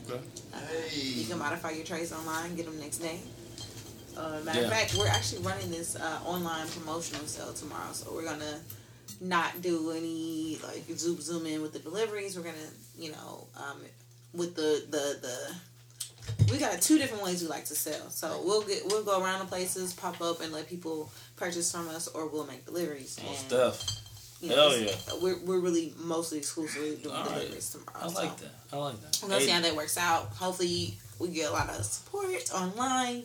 Speaker 1: Okay.
Speaker 5: Uh,
Speaker 4: Hey.
Speaker 5: You can modify your trays online, get them next day. Uh, matter
Speaker 1: Yeah.
Speaker 5: of fact, we're actually running this uh, online promotional sale tomorrow, so we're gonna not do any like zoom zoom in with the deliveries. We're gonna, you know, um, with the the the we got two different ways we like to sell. So we'll get we'll go around the places, pop up, and let people purchase from us, or we'll make deliveries.
Speaker 1: Most
Speaker 5: and,
Speaker 1: stuff.
Speaker 5: you know,
Speaker 1: Hell
Speaker 5: it's- We're we're really mostly exclusively doing
Speaker 1: All right.
Speaker 5: deliveries tomorrow.
Speaker 1: I like
Speaker 5: so.
Speaker 1: that. I like that.
Speaker 5: We're gonna see how that works out. Hopefully, we get a lot of support online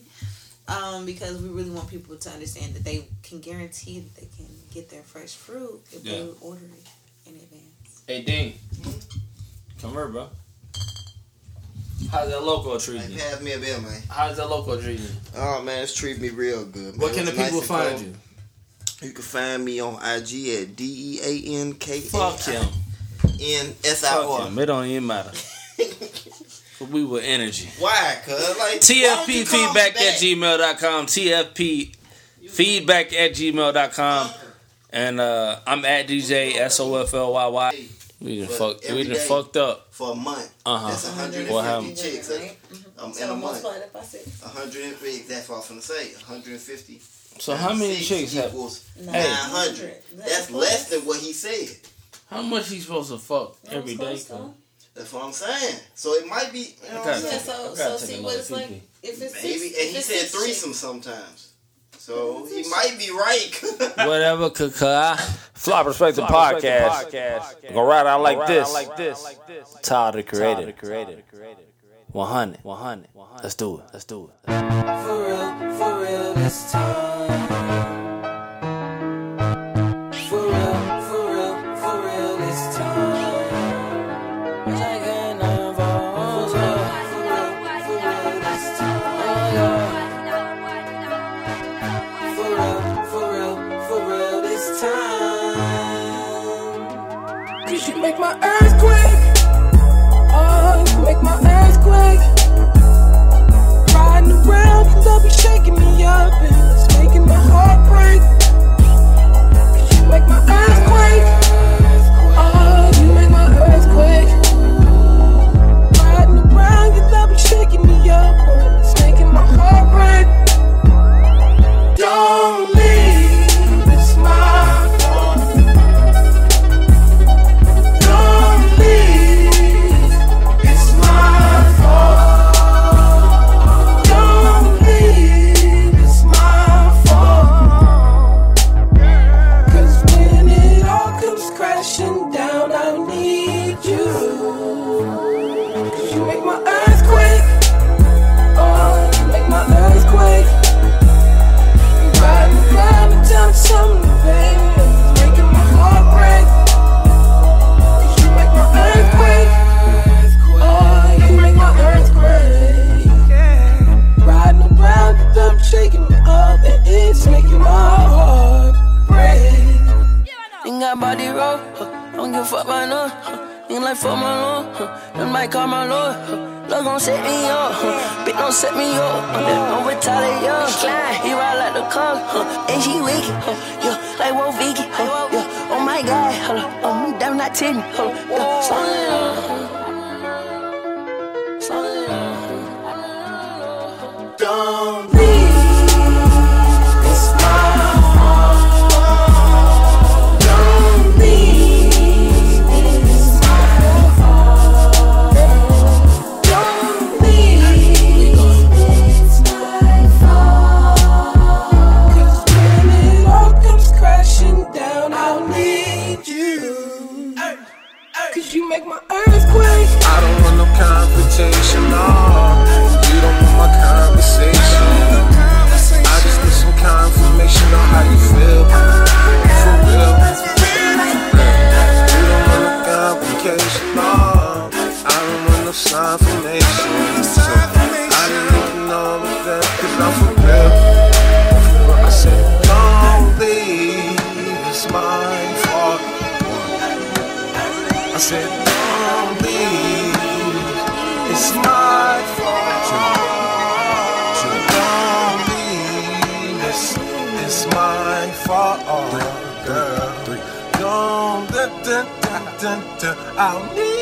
Speaker 5: um, because we really want people to understand that they can guarantee that they can get their fresh fruit if they order it in advance.
Speaker 1: Hey, Dean. Come here, bro. How's that Loco treating you?
Speaker 4: pass me a bill, man.
Speaker 1: How's that Loco treating you?
Speaker 4: Oh man, it's treating me real good. Man.
Speaker 1: Where can the
Speaker 4: nice
Speaker 1: people
Speaker 4: and
Speaker 1: find you?
Speaker 4: You can find me on IG at D E A N K
Speaker 1: Fuck him.
Speaker 4: N S I
Speaker 1: him. It don't even matter. we were energy.
Speaker 4: Why? Cause like why don't you
Speaker 1: TFP feedback at gmail.com. TFP feedback at gmail.com. And uh, I'm at DJ S O F L Y Y. We done
Speaker 4: But
Speaker 1: fucked. We done fucked up.
Speaker 4: for a month.
Speaker 1: Uh-huh.
Speaker 4: That's
Speaker 1: What
Speaker 4: 150
Speaker 1: happened?
Speaker 4: chicks um, in a month.
Speaker 5: multiply that by six.
Speaker 4: 150. That's what I was gonna say. 150.
Speaker 1: So how many
Speaker 4: Six
Speaker 1: chicks have?
Speaker 4: equals
Speaker 5: Hey.
Speaker 4: 900. That's less than what he said.
Speaker 1: How much he supposed to fuck every day? cuz?
Speaker 4: That's what I'm saying. So it might be. You know what I'm
Speaker 5: Yeah,
Speaker 4: saying?
Speaker 1: take-
Speaker 5: so
Speaker 1: gotta
Speaker 5: so
Speaker 1: take
Speaker 5: see what it's like if it's
Speaker 4: Maybe,
Speaker 5: six,
Speaker 4: and he said threesome
Speaker 5: chicks.
Speaker 4: sometimes. So he might be right.
Speaker 1: Whatever, kaka. Fly Perspective Podcast. Go right out like this. Like this. Tyler the Creator. 100. 100. Let's do it. Let's do it.
Speaker 9: For real, for real this time. Comes don't give a fuck about no. Huh. Ain't like fuck my lord, huh. Them might call my lord. Huh. Love gon' set me up, huh. bitch don't set me up. Huh. Don't retaliate, yo. Slide, he ride like the car, huh. and she wicked, huh. yeah, like Wolf Vicky, huh. yeah. Oh my God, huh. oh me damn not titty, huh. yeah. Slow it down, huh. Slow it down. Don't
Speaker 10: confirmation on how you feel. For real. You don't want no I don't want no I didn't know I'm for real. I said, don't leave, it's my fault. I said, I'll need